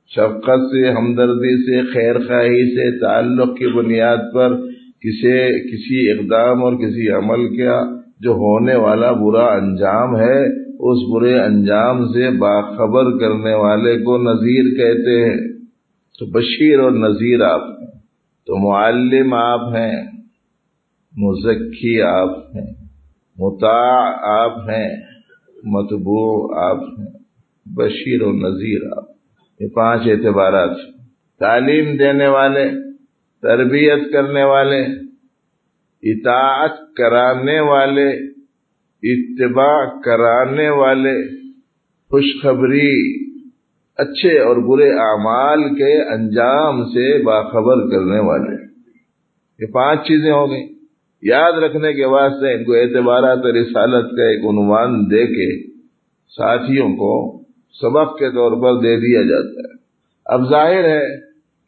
شفقت سے، ہمدردی سے، خیر خواہی سے، تعلق کی بنیاد پر کسی کسی اقدام اور کسی عمل کا جو ہونے والا برا انجام ہے، اس برے انجام سے باخبر کرنے والے کو نذیر کہتے ہیں۔ تو بشیر اور نذیر آپ ہیں۔ تو معلم آپ ہیں۔ مزکی آپ ہیں، مطاع آپ ہیں متبوع آپ ہیں، بشیر و نذیر آپ یہ پانچ اعتبارات تعلیم دینے والے، تربیت کرنے والے، اطاعت کرانے والے، اتباع کرانے والے، خوشخبری، اچھے اور برے اعمال کے انجام سے باخبر کرنے والے۔ یہ پانچ چیزیں ہو گئیں یاد رکھنے کے واسطے ان کو اعتبارات رسالت کا ایک عنوان دے کے ساتھیوں کو سبق کے طور پر دے دیا جاتا ہے۔ اب ظاہر ہے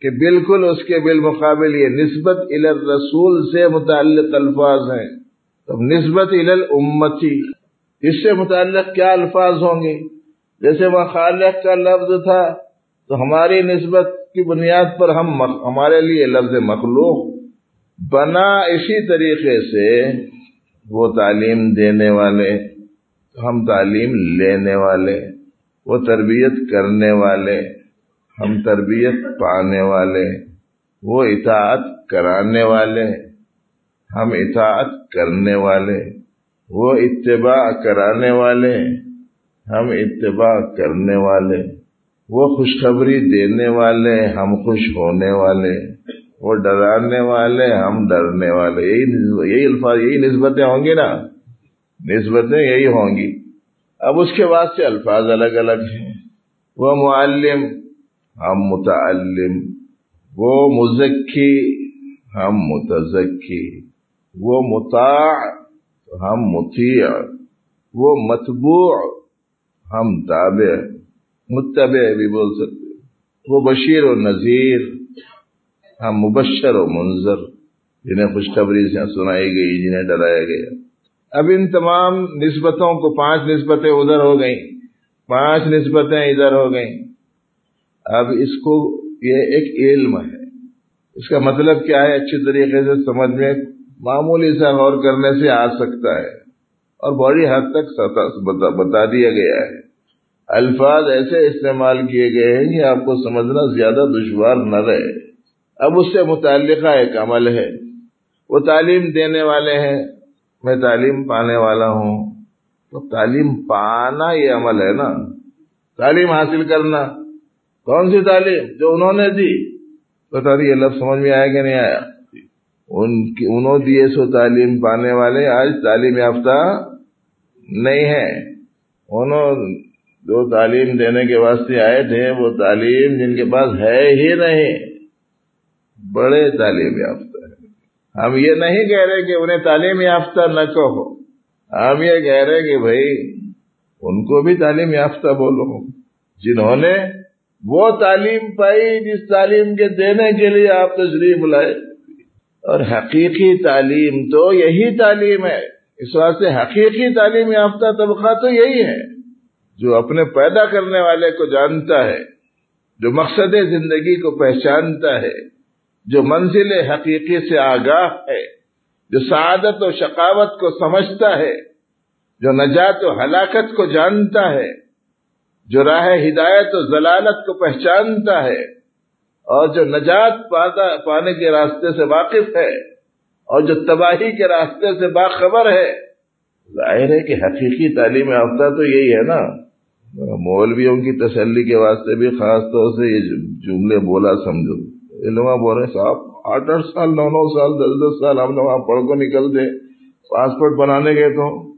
کہ بالکل اس کے بالمقابل یہ نسبت رسول سے متعلق الفاظ ہیں۔ تو نسبت امتی اس سے متعلق کیا الفاظ ہوں گے؟ جیسے وہ خالق کا لفظ تھا، تو ہماری نسبت کی بنیاد پر ہم ہمارے لیے لفظ مخلوق بنا اسی طریقے سے وہ تعلیم دینے والے، ہم تعلیم لینے والے، وہ تربیت کرنے والے، ہم تربیت پانے والے، وہ اطاعت کرانے والے، ہم اطاعت کرنے والے، وہ اتباع کرانے والے، ہم اتباع کرنے والے، وہ خوشخبری دینے والے، ہم خوش ہونے والے۔ وہ ڈرانے والے، ہم ڈرنے والے، یہی یہی الفاظ، یہی نسبتیں ہوں گی نا؟ نسبتیں یہی ہوں گی۔ اب اس کے بعد سے الفاظ الگ الگ ہیں۔ وہ معلم، ہم متعلم۔ وہ مزکی، ہم متزکی۔ وہ مطاع، ہم مطیع۔ وہ متبوع، ہم تابع۔ متبع بھی بول سکتے وہ بشیر و نذیر۔ ہم مبشر و منظر، جنہیں خوشخبری سے سنائی گئی، جنہیں ڈرایا گیا۔ اب ان تمام نسبتوں کو پانچ نسبتیں ادھر ہو گئیں۔ پانچ نسبتیں ادھر ہو گئیں۔ اب اس کو یہ ایک علم ہے۔ اس کا مطلب کیا ہے؟ اچھی طریقے سے سمجھ میں معمولی سا غور کرنے سے آ سکتا ہے۔ اور بڑی حد تک بتا دیا گیا ہے۔ الفاظ ایسے استعمال کیے گئے ہیں کہ آپ کو سمجھنا زیادہ دشوار نہ رہے۔ اب اس سے متعلقہ ایک عمل ہے۔ وہ تعلیم دینے والے ہیں۔ میں تعلیم پانے والا ہوں۔ تو تعلیم پانا یہ عمل ہے نا۔ تعلیم حاصل کرنا۔ کون سی تعلیم؟ جو انہوں نے دی۔ بتا یہ لفظ سمجھ میں آیا کہ نہیں آیا۔ ان کی انہوں دیے سو تعلیم پانے والے۔ آج تعلیم یافتہ نہیں ہے۔ انہوں جو تعلیم دینے کے واسطے آئے تھے۔ وہ تعلیم جن کے پاس ہے ہی نہیں۔ بڑے تعلیم یافتہ ہیں۔ ہم یہ نہیں کہہ رہے کہ انہیں تعلیم یافتہ نہ کہو۔ ہم یہ کہہ رہے کہ بھائی، ان کو بھی تعلیم یافتہ بولو۔ جنہوں نے وہ تعلیم پائی، جس تعلیم کے دینے کے لیے آپ تشریف لائے۔ اور حقیقی تعلیم تو یہی تعلیم ہے۔ اس واسطے حقیقی تعلیم یافتہ طبقہ تو یہی ہے۔ جو اپنے پیدا کرنے والے کو جانتا ہے، جو مقصد زندگی کو پہچانتا ہے۔ جو منزل حقیقی سے آگاہ ہے، جو سعادت و شقاوت کو سمجھتا ہے، جو نجات و ہلاکت کو جانتا ہے، جو راہ ہدایت و ضلالت کو پہچانتا ہے، اور جو نجات پانے کے راستے سے واقف ہے، اور جو تباہی کے راستے سے باخبر ہے۔ ظاہر ہے کہ حقیقی تعلیم یافتہ تو یہی ہے نا۔ مولویوں کی تسلی کے واسطے بھی خاص طور سے یہ جملے بولا سمجھو۔ علما بول رہے صاحب، آٹھ آٹھ سال، نو نو سال، دس دس سال ہم نے وہاں پڑھ کو نکل دے، پاسپورٹ بنانے گئے تو۔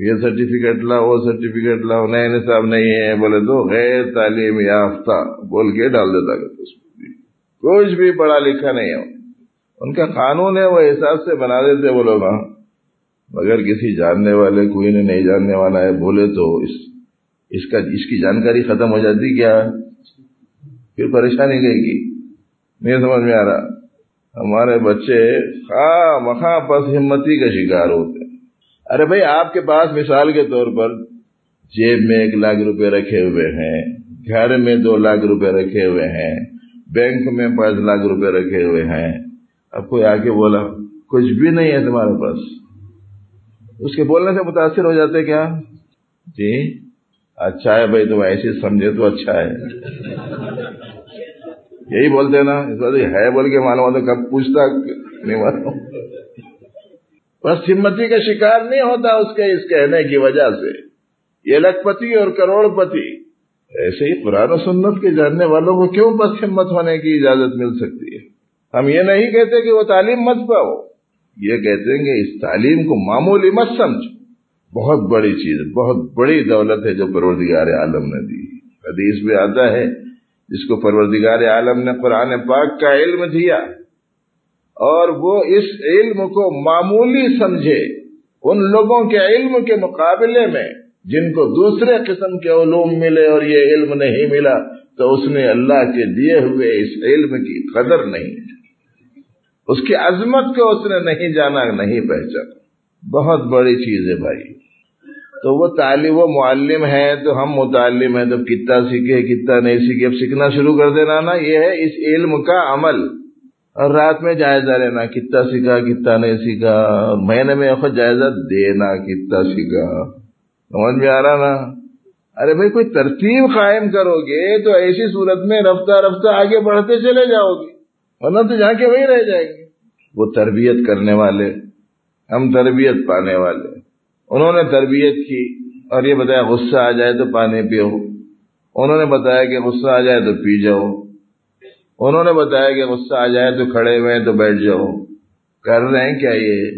یہ سرٹیفکیٹ لاؤ، وہ سرٹیفکیٹ لاؤ، نئے صاحب نہیں ہے، بولے تو غیر تعلیم یافتہ بول کے ڈال دیتا کچھ بھی پڑھا لکھا نہیں ہے۔ ان کا قانون ہے، وہ احساس سے بنا دیتے وہ لوگ۔ ہاں مگر کسی جاننے والے، کوئی نے نہیں جاننے والا ہے، بولے تو اس اس کا، اس کی جانکاری ختم ہو جاتی کیا؟ پھر پریشانی گئے گی نہیں سمجھ میں آ رہا۔ ہمارے بچے خواہ مخواہ پس ہمتی کا شکار ہوتے ہیں۔ ارے بھائی، آپ کے پاس مثال کے طور پر جیب میں ایک لاکھ روپے رکھے ہوئے ہیں، گھر میں دو لاکھ روپے رکھے ہوئے ہیں، بینک میں پانچ لاکھ روپے رکھے ہوئے ہیں۔ اب کوئی آ کے بولا، کچھ بھی نہیں ہے تمہارے پاس۔ اس کے بولنے سے متاثر ہو جاتے کیا؟ جی اچھا ہے بھائی، تم ایسے سمجھے تو اچھا ہے۔ یہی بولتے نا، اس وقت ہے بول کے معلوم ہوتا کب پوچھتا، نہیں معلوم۔ بس ہمتی کا شکار نہیں ہوتا اس کے، اس کہنے کی وجہ سے۔ یہ لکھ پتی اور کروڑ پتی ایسے ہی قرآن و سنت کے جاننے والوں کو کیوں بس ہمت ہونے کی اجازت مل سکتی ہے؟ ہم یہ نہیں کہتے کہ وہ تعلیم مت پاؤ۔ یہ کہتے ہیں کہ اس تعلیم کو معمولی مت سمجھ بہت بڑی چیز، بہت بڑی دولت ہے جو پروردگار عالم نے دی۔ حدیث بھی آتا ہے جس کو پروردگار عالم نے قرآن پاک کا علم دیا اور وہ اس علم کو معمولی سمجھے ان لوگوں کے علم کے مقابلے میں جن کو دوسرے قسم کے علوم ملے اور یہ علم نہیں ملا، تو اس نے اللہ کے دیے ہوئے اس علم کی قدر نہیں اس کی عظمت کو اس نے نہیں جانا، نہیں پہچانا۔ بہت بڑی چیز ہے بھائی۔ تو وہ تعلیم و معلم ہے تو ہم متعلم ہیں، تو کتنا سیکھے، کتنا نہیں سیکھے۔ اب سیکھنا شروع کر دینا نا، یہ ہے اس علم کا عمل۔ اور رات میں جائزہ لینا، کتنا سیکھا، کتنا نہیں سیکھا۔ مہینے میں خود جائزہ دینا، کتنا سیکھا۔ سمجھ میں آ رہا نا؟ ارے بھائی، کوئی ترتیب قائم کرو گے تو ایسی صورت میں رفتہ رفتہ آگے بڑھتے چلے جاؤ گے۔ ورنہ تو جا کے وہی رہ جائیں گے۔ وہ تربیت کرنے والے، ہم تربیت پانے والے۔ انہوں نے تربیت کی اور یہ بتایا غصہ آ جائے تو پانی پیو۔ انہوں نے بتایا کہ غصہ آ جائے تو پی جاؤ۔ انہوں نے بتایا کہ غصہ آ جائے تو کھڑے ہوئے تو بیٹھ جاؤ۔ کر رہے ہیں کیا یہ؟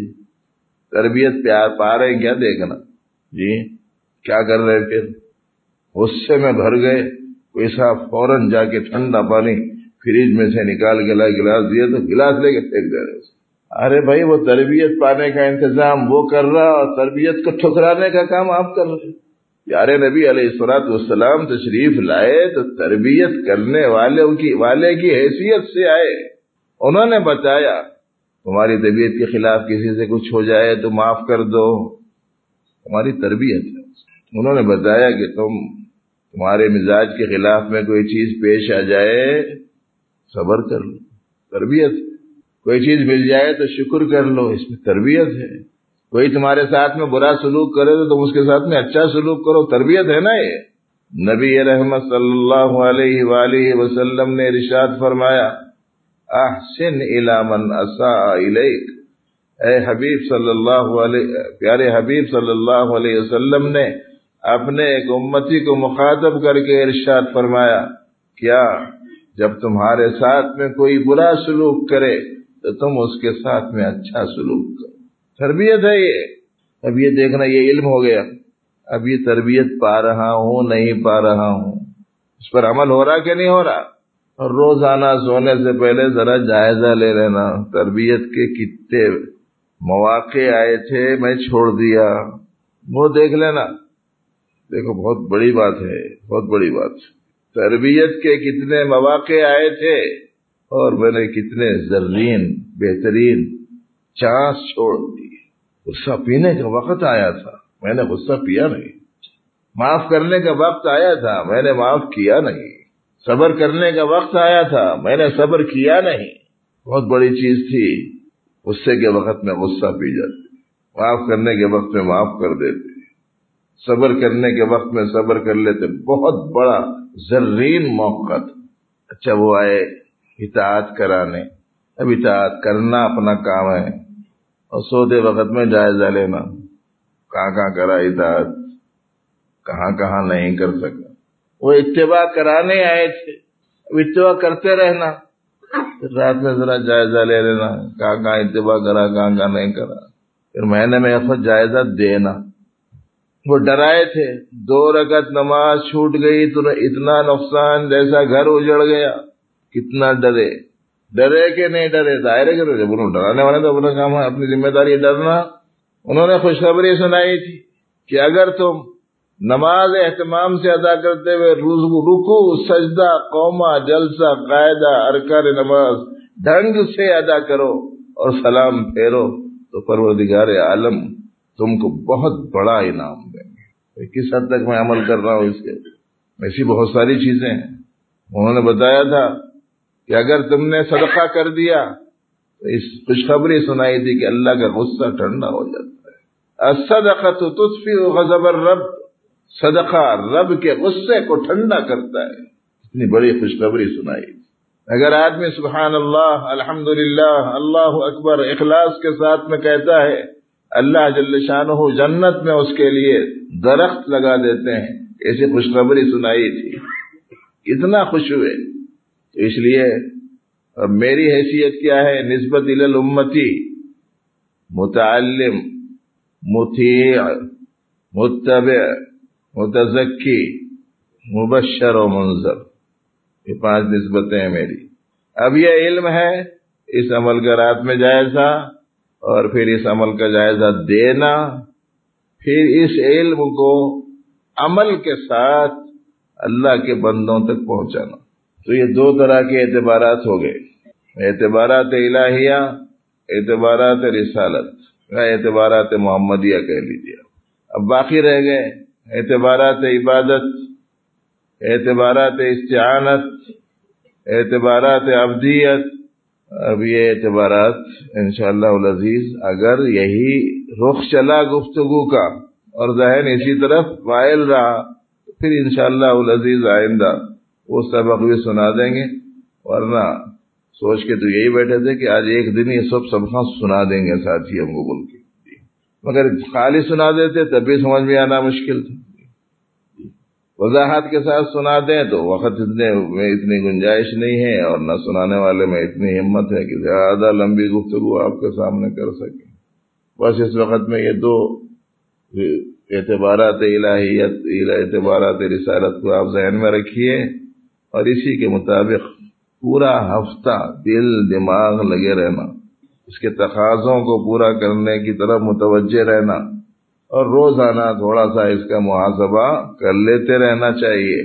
تربیت پیار پا رہے ہیں کیا دیکھنا؟ جی کیا کر رہے پھر؟ غصے میں بھر گئے۔ کوئی صاحب فوراً جا کے ٹھنڈا پانی فریج میں سے نکال کے لا، گلاس دیا تو گلاس لے کے پھینک دے رہے ارے بھائی، وہ تربیت پانے کا انتظام وہ کر رہا اور تربیت کو ٹھکرانے کا کام آپ کر رہے پیارے نبی علیہ السلاط والسلام، تشریف لائے تو تربیت کرنے والے کی والے کی حیثیت سے آئے۔ انہوں نے بتایا، تمہاری طبیعت کے خلاف کسی سے کچھ ہو جائے تو معاف کر دو۔ تمہاری تربیت ہے۔ انہوں نے بتایا کہ تم تمہارے مزاج کے خلاف میں کوئی چیز پیش آ جائے، صبر کر لو۔ تربیت۔ کوئی چیز مل جائے تو شکر کر لو، اس میں تربیت ہے۔ کوئی تمہارے ساتھ میں برا سلوک کرے تو تم اس کے ساتھ میں اچھا سلوک کرو، تربیت ہے نا یہ۔ نبی رحمت صلی اللہ علیہ وآلہ وسلم نے رشاد فرمایا، احسن من اسا الیک۔ اے حبیب صلی اللہ علیہ، پیارے حبیب صلی اللہ علیہ وسلم نے اپنے ایک امتی کو مخاطب کر کے ارشاد فرمایا، کیا جب تمہارے ساتھ میں کوئی برا سلوک کرے تو تم اس کے ساتھ میں اچھا سلوک کرو۔ تربیت ہے یہ۔ اب یہ دیکھنا، یہ علم ہو گیا۔ اب یہ تربیت پا رہا ہوں، نہیں پا رہا ہوں۔ اس پر عمل ہو رہا کہ نہیں ہو رہا؟ اور روزانہ سونے سے پہلے ذرا جائزہ لے لینا۔ تربیت کے کتنے مواقع آئے تھے، میں چھوڑ دیا۔ وہ دیکھ لینا۔ دیکھو، بہت بڑی بات ہے، بہت بڑی بات۔ تربیت کے کتنے مواقع آئے تھے۔ اور میں نے کتنے زرین، بہترین چانس چھوڑ دی۔ غصہ پینے کا وقت آیا تھا۔ میں نے غصہ پیا نہیں۔ معاف کرنے کا وقت آیا تھا۔ میں نے معاف کیا نہیں۔ صبر کرنے کا وقت آیا تھا۔ میں نے صبر کیا نہیں۔ بہت بڑی چیز تھی۔ غصے کے وقت میں غصہ پی جاتی معاف کرنے کے وقت میں معاف کر دیتے۔ صبر کرنے کے وقت میں صبر کر لیتے۔ بہت بڑا زرین موقع تھا۔ اچھا وہ آئے۔ اطاعت کرانے۔ اب اطاعت کرنا اپنا کام ہے۔ اور سوتے وقت میں جائزہ لینا۔ کہاں کہاں کرا اطاعت؟ کہاں کہاں نہیں کر سکا۔ وہ اتباع کرانے آئے تھے۔ اب اتباع کرتے رہنا۔ رات میں ذرا جائزہ لے لینا۔ کہاں کہاں اتباع کرا، کہاں کہاں نہیں کرا۔ پھر مہینے میں ایسا جائزہ دینا۔ وہ ڈرائے تھے۔ دو رکعت نماز چھوٹ گئی تو اتنا نقصان جیسا گھر اجڑ گیا۔ کتنا ڈرے۔ ڈرے کہ نہیں ڈرے؟ ظاہر ہے جب انہوں ڈرانے والے تو اپنا کام ہے، اپنی ذمہ داری ڈرنا۔ انہوں نے خوشخبری سنائی تھی کہ اگر تم نماز اہتمام سے ادا کرتے ہوئے رکو سجدہ قوما جلسہ، قاعدہ، ارکان نماز ڈھنگ سے ادا کرو اور سلام پھیرو، تو پروردگار عالم تم کو بہت بڑا انعام دیں گے۔ کس حد تک میں عمل کر رہا ہوں اس کے؟ ایسی بہت ساری چیزیں ہیں۔ انہوں نے بتایا تھا کہ اگر تم نے صدقہ کر دیا، تو اس خوشخبری سنائی تھی کہ اللہ کا غصہ ٹھنڈا ہو جاتا ہے۔ صدقہ تو تسفی غضب رب صدقہ رب کے غصے کو ٹھنڈا کرتا ہے۔ اتنی بڑی خوشخبری سنائی تھی اگر آدمی سبحان اللہ الحمد اللہ اکبر، اخلاص کے ساتھ میں کہتا ہے، اللہ جل شاہ جنت میں اس کے لیے درخت لگا دیتے ہیں، ایسی خوشخبری سنائی تھی اتنا خوش ہوئے۔ اس لیے میری حیثیت کیا ہے؟ نسبت امتی، متعلم متیع متبع، متزکی، مبشر و منظر۔ یہ پانچ نسبتیں ہیں میری۔ اب یہ علم ہے، اس عمل کا رات میں جائزہ اور پھر اس عمل کا جائزہ دینا۔ پھر اس علم کو عمل کے ساتھ اللہ کے بندوں تک پہنچانا۔ تو یہ دو طرح کے اعتبارات ہو گئے۔ اعتبارات الہیہ، اعتبارات رسالت۔ اعتبارات محمدیہ کہہ لیجیے اب باقی رہ گئے۔ اعتبارات عبادت، اعتبارات استعانت، اعتبارات ابدیت اب یہ اعتبارات انشاءاللہ العزیز اگر یہی رخ چلا گفتگو کا اور ذہن اسی طرف وائل رہا پھر انشاءاللہ العزیز آئندہ وہ سبق بھی سنا دیں گے، ورنہ سوچ کے تو یہی بیٹھے تھے کہ آج ایک دن یہ سب سبق سنا دیں گے ساتھی ہم کو بول کے۔ مگر خالی سنا دیتے تب بھی سمجھ میں آنا مشکل تھا۔ وضاحت کے ساتھ سنا دیں تو وقت اتنے میں اتنی گنجائش نہیں ہے اور نہ سنانے والے میں اتنی ہمت ہے کہ زیادہ لمبی گفتگو آپ کے سامنے کر سکیں۔ بس اس وقت میں یہ دو اعتبارات الہیت، اعتبارات رسالت کو آپ ذہن میں رکھیے۔ اور اسی کے مطابق پورا ہفتہ دل دماغ لگے رہنا، اس کے تقاضوں کو پورا کرنے کی طرف متوجہ رہنا اور روزانہ تھوڑا سا اس کا محاسبہ کر لیتے رہنا چاہیے۔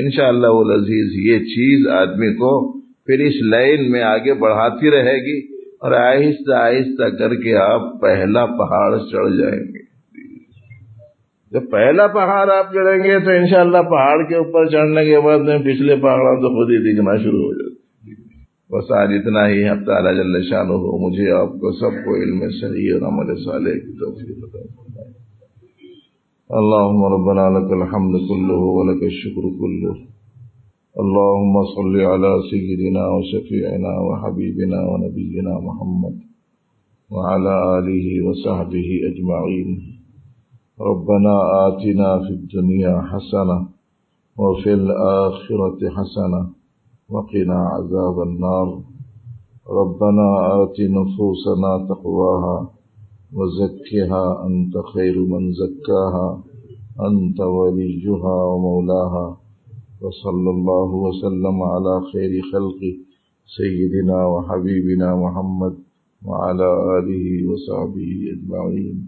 انشاءاللہ شاء اللہ یہ چیز آدمی کو پھر اس لائن میں آگے بڑھاتی رہے گی اور آہستہ آہستہ کر کے آپ پہلا پہاڑ چڑھ جائیں گے۔ جب پہلا پہاڑ آپ چڑھیں گے تو انشاءاللہ پہاڑ کے اوپر چڑھنے کے بعد میں پچھلے پہاڑوں تو خود ہی دکھنا شروع ہو جائے بس آج اتنا ہی، اب تعالیٰ جل شان ہو مجھے آپ کو سب کو علم صحیح اور عمل صالح کی توفیق عطا فرمائے۔ اللهم ربنا لك الحمد كله ولك الشكر كله اللهم صل على سيدنا وشفيعنا وحبيبنا ونبينا محمد وعلى آله وصحبه أجمعين ربنا آتنا في الدنيا حسنة وفي الآخرة حسنة وقنا عذاب النار. ربنا آت نفوسنا تقواها وزكها أنت خير من زكاها أنت وليجها ومولاها. وصلى الله وسلم على خير خلق سيدنا وحبيبنا محمد وعلى آله وصحبه أجمعين.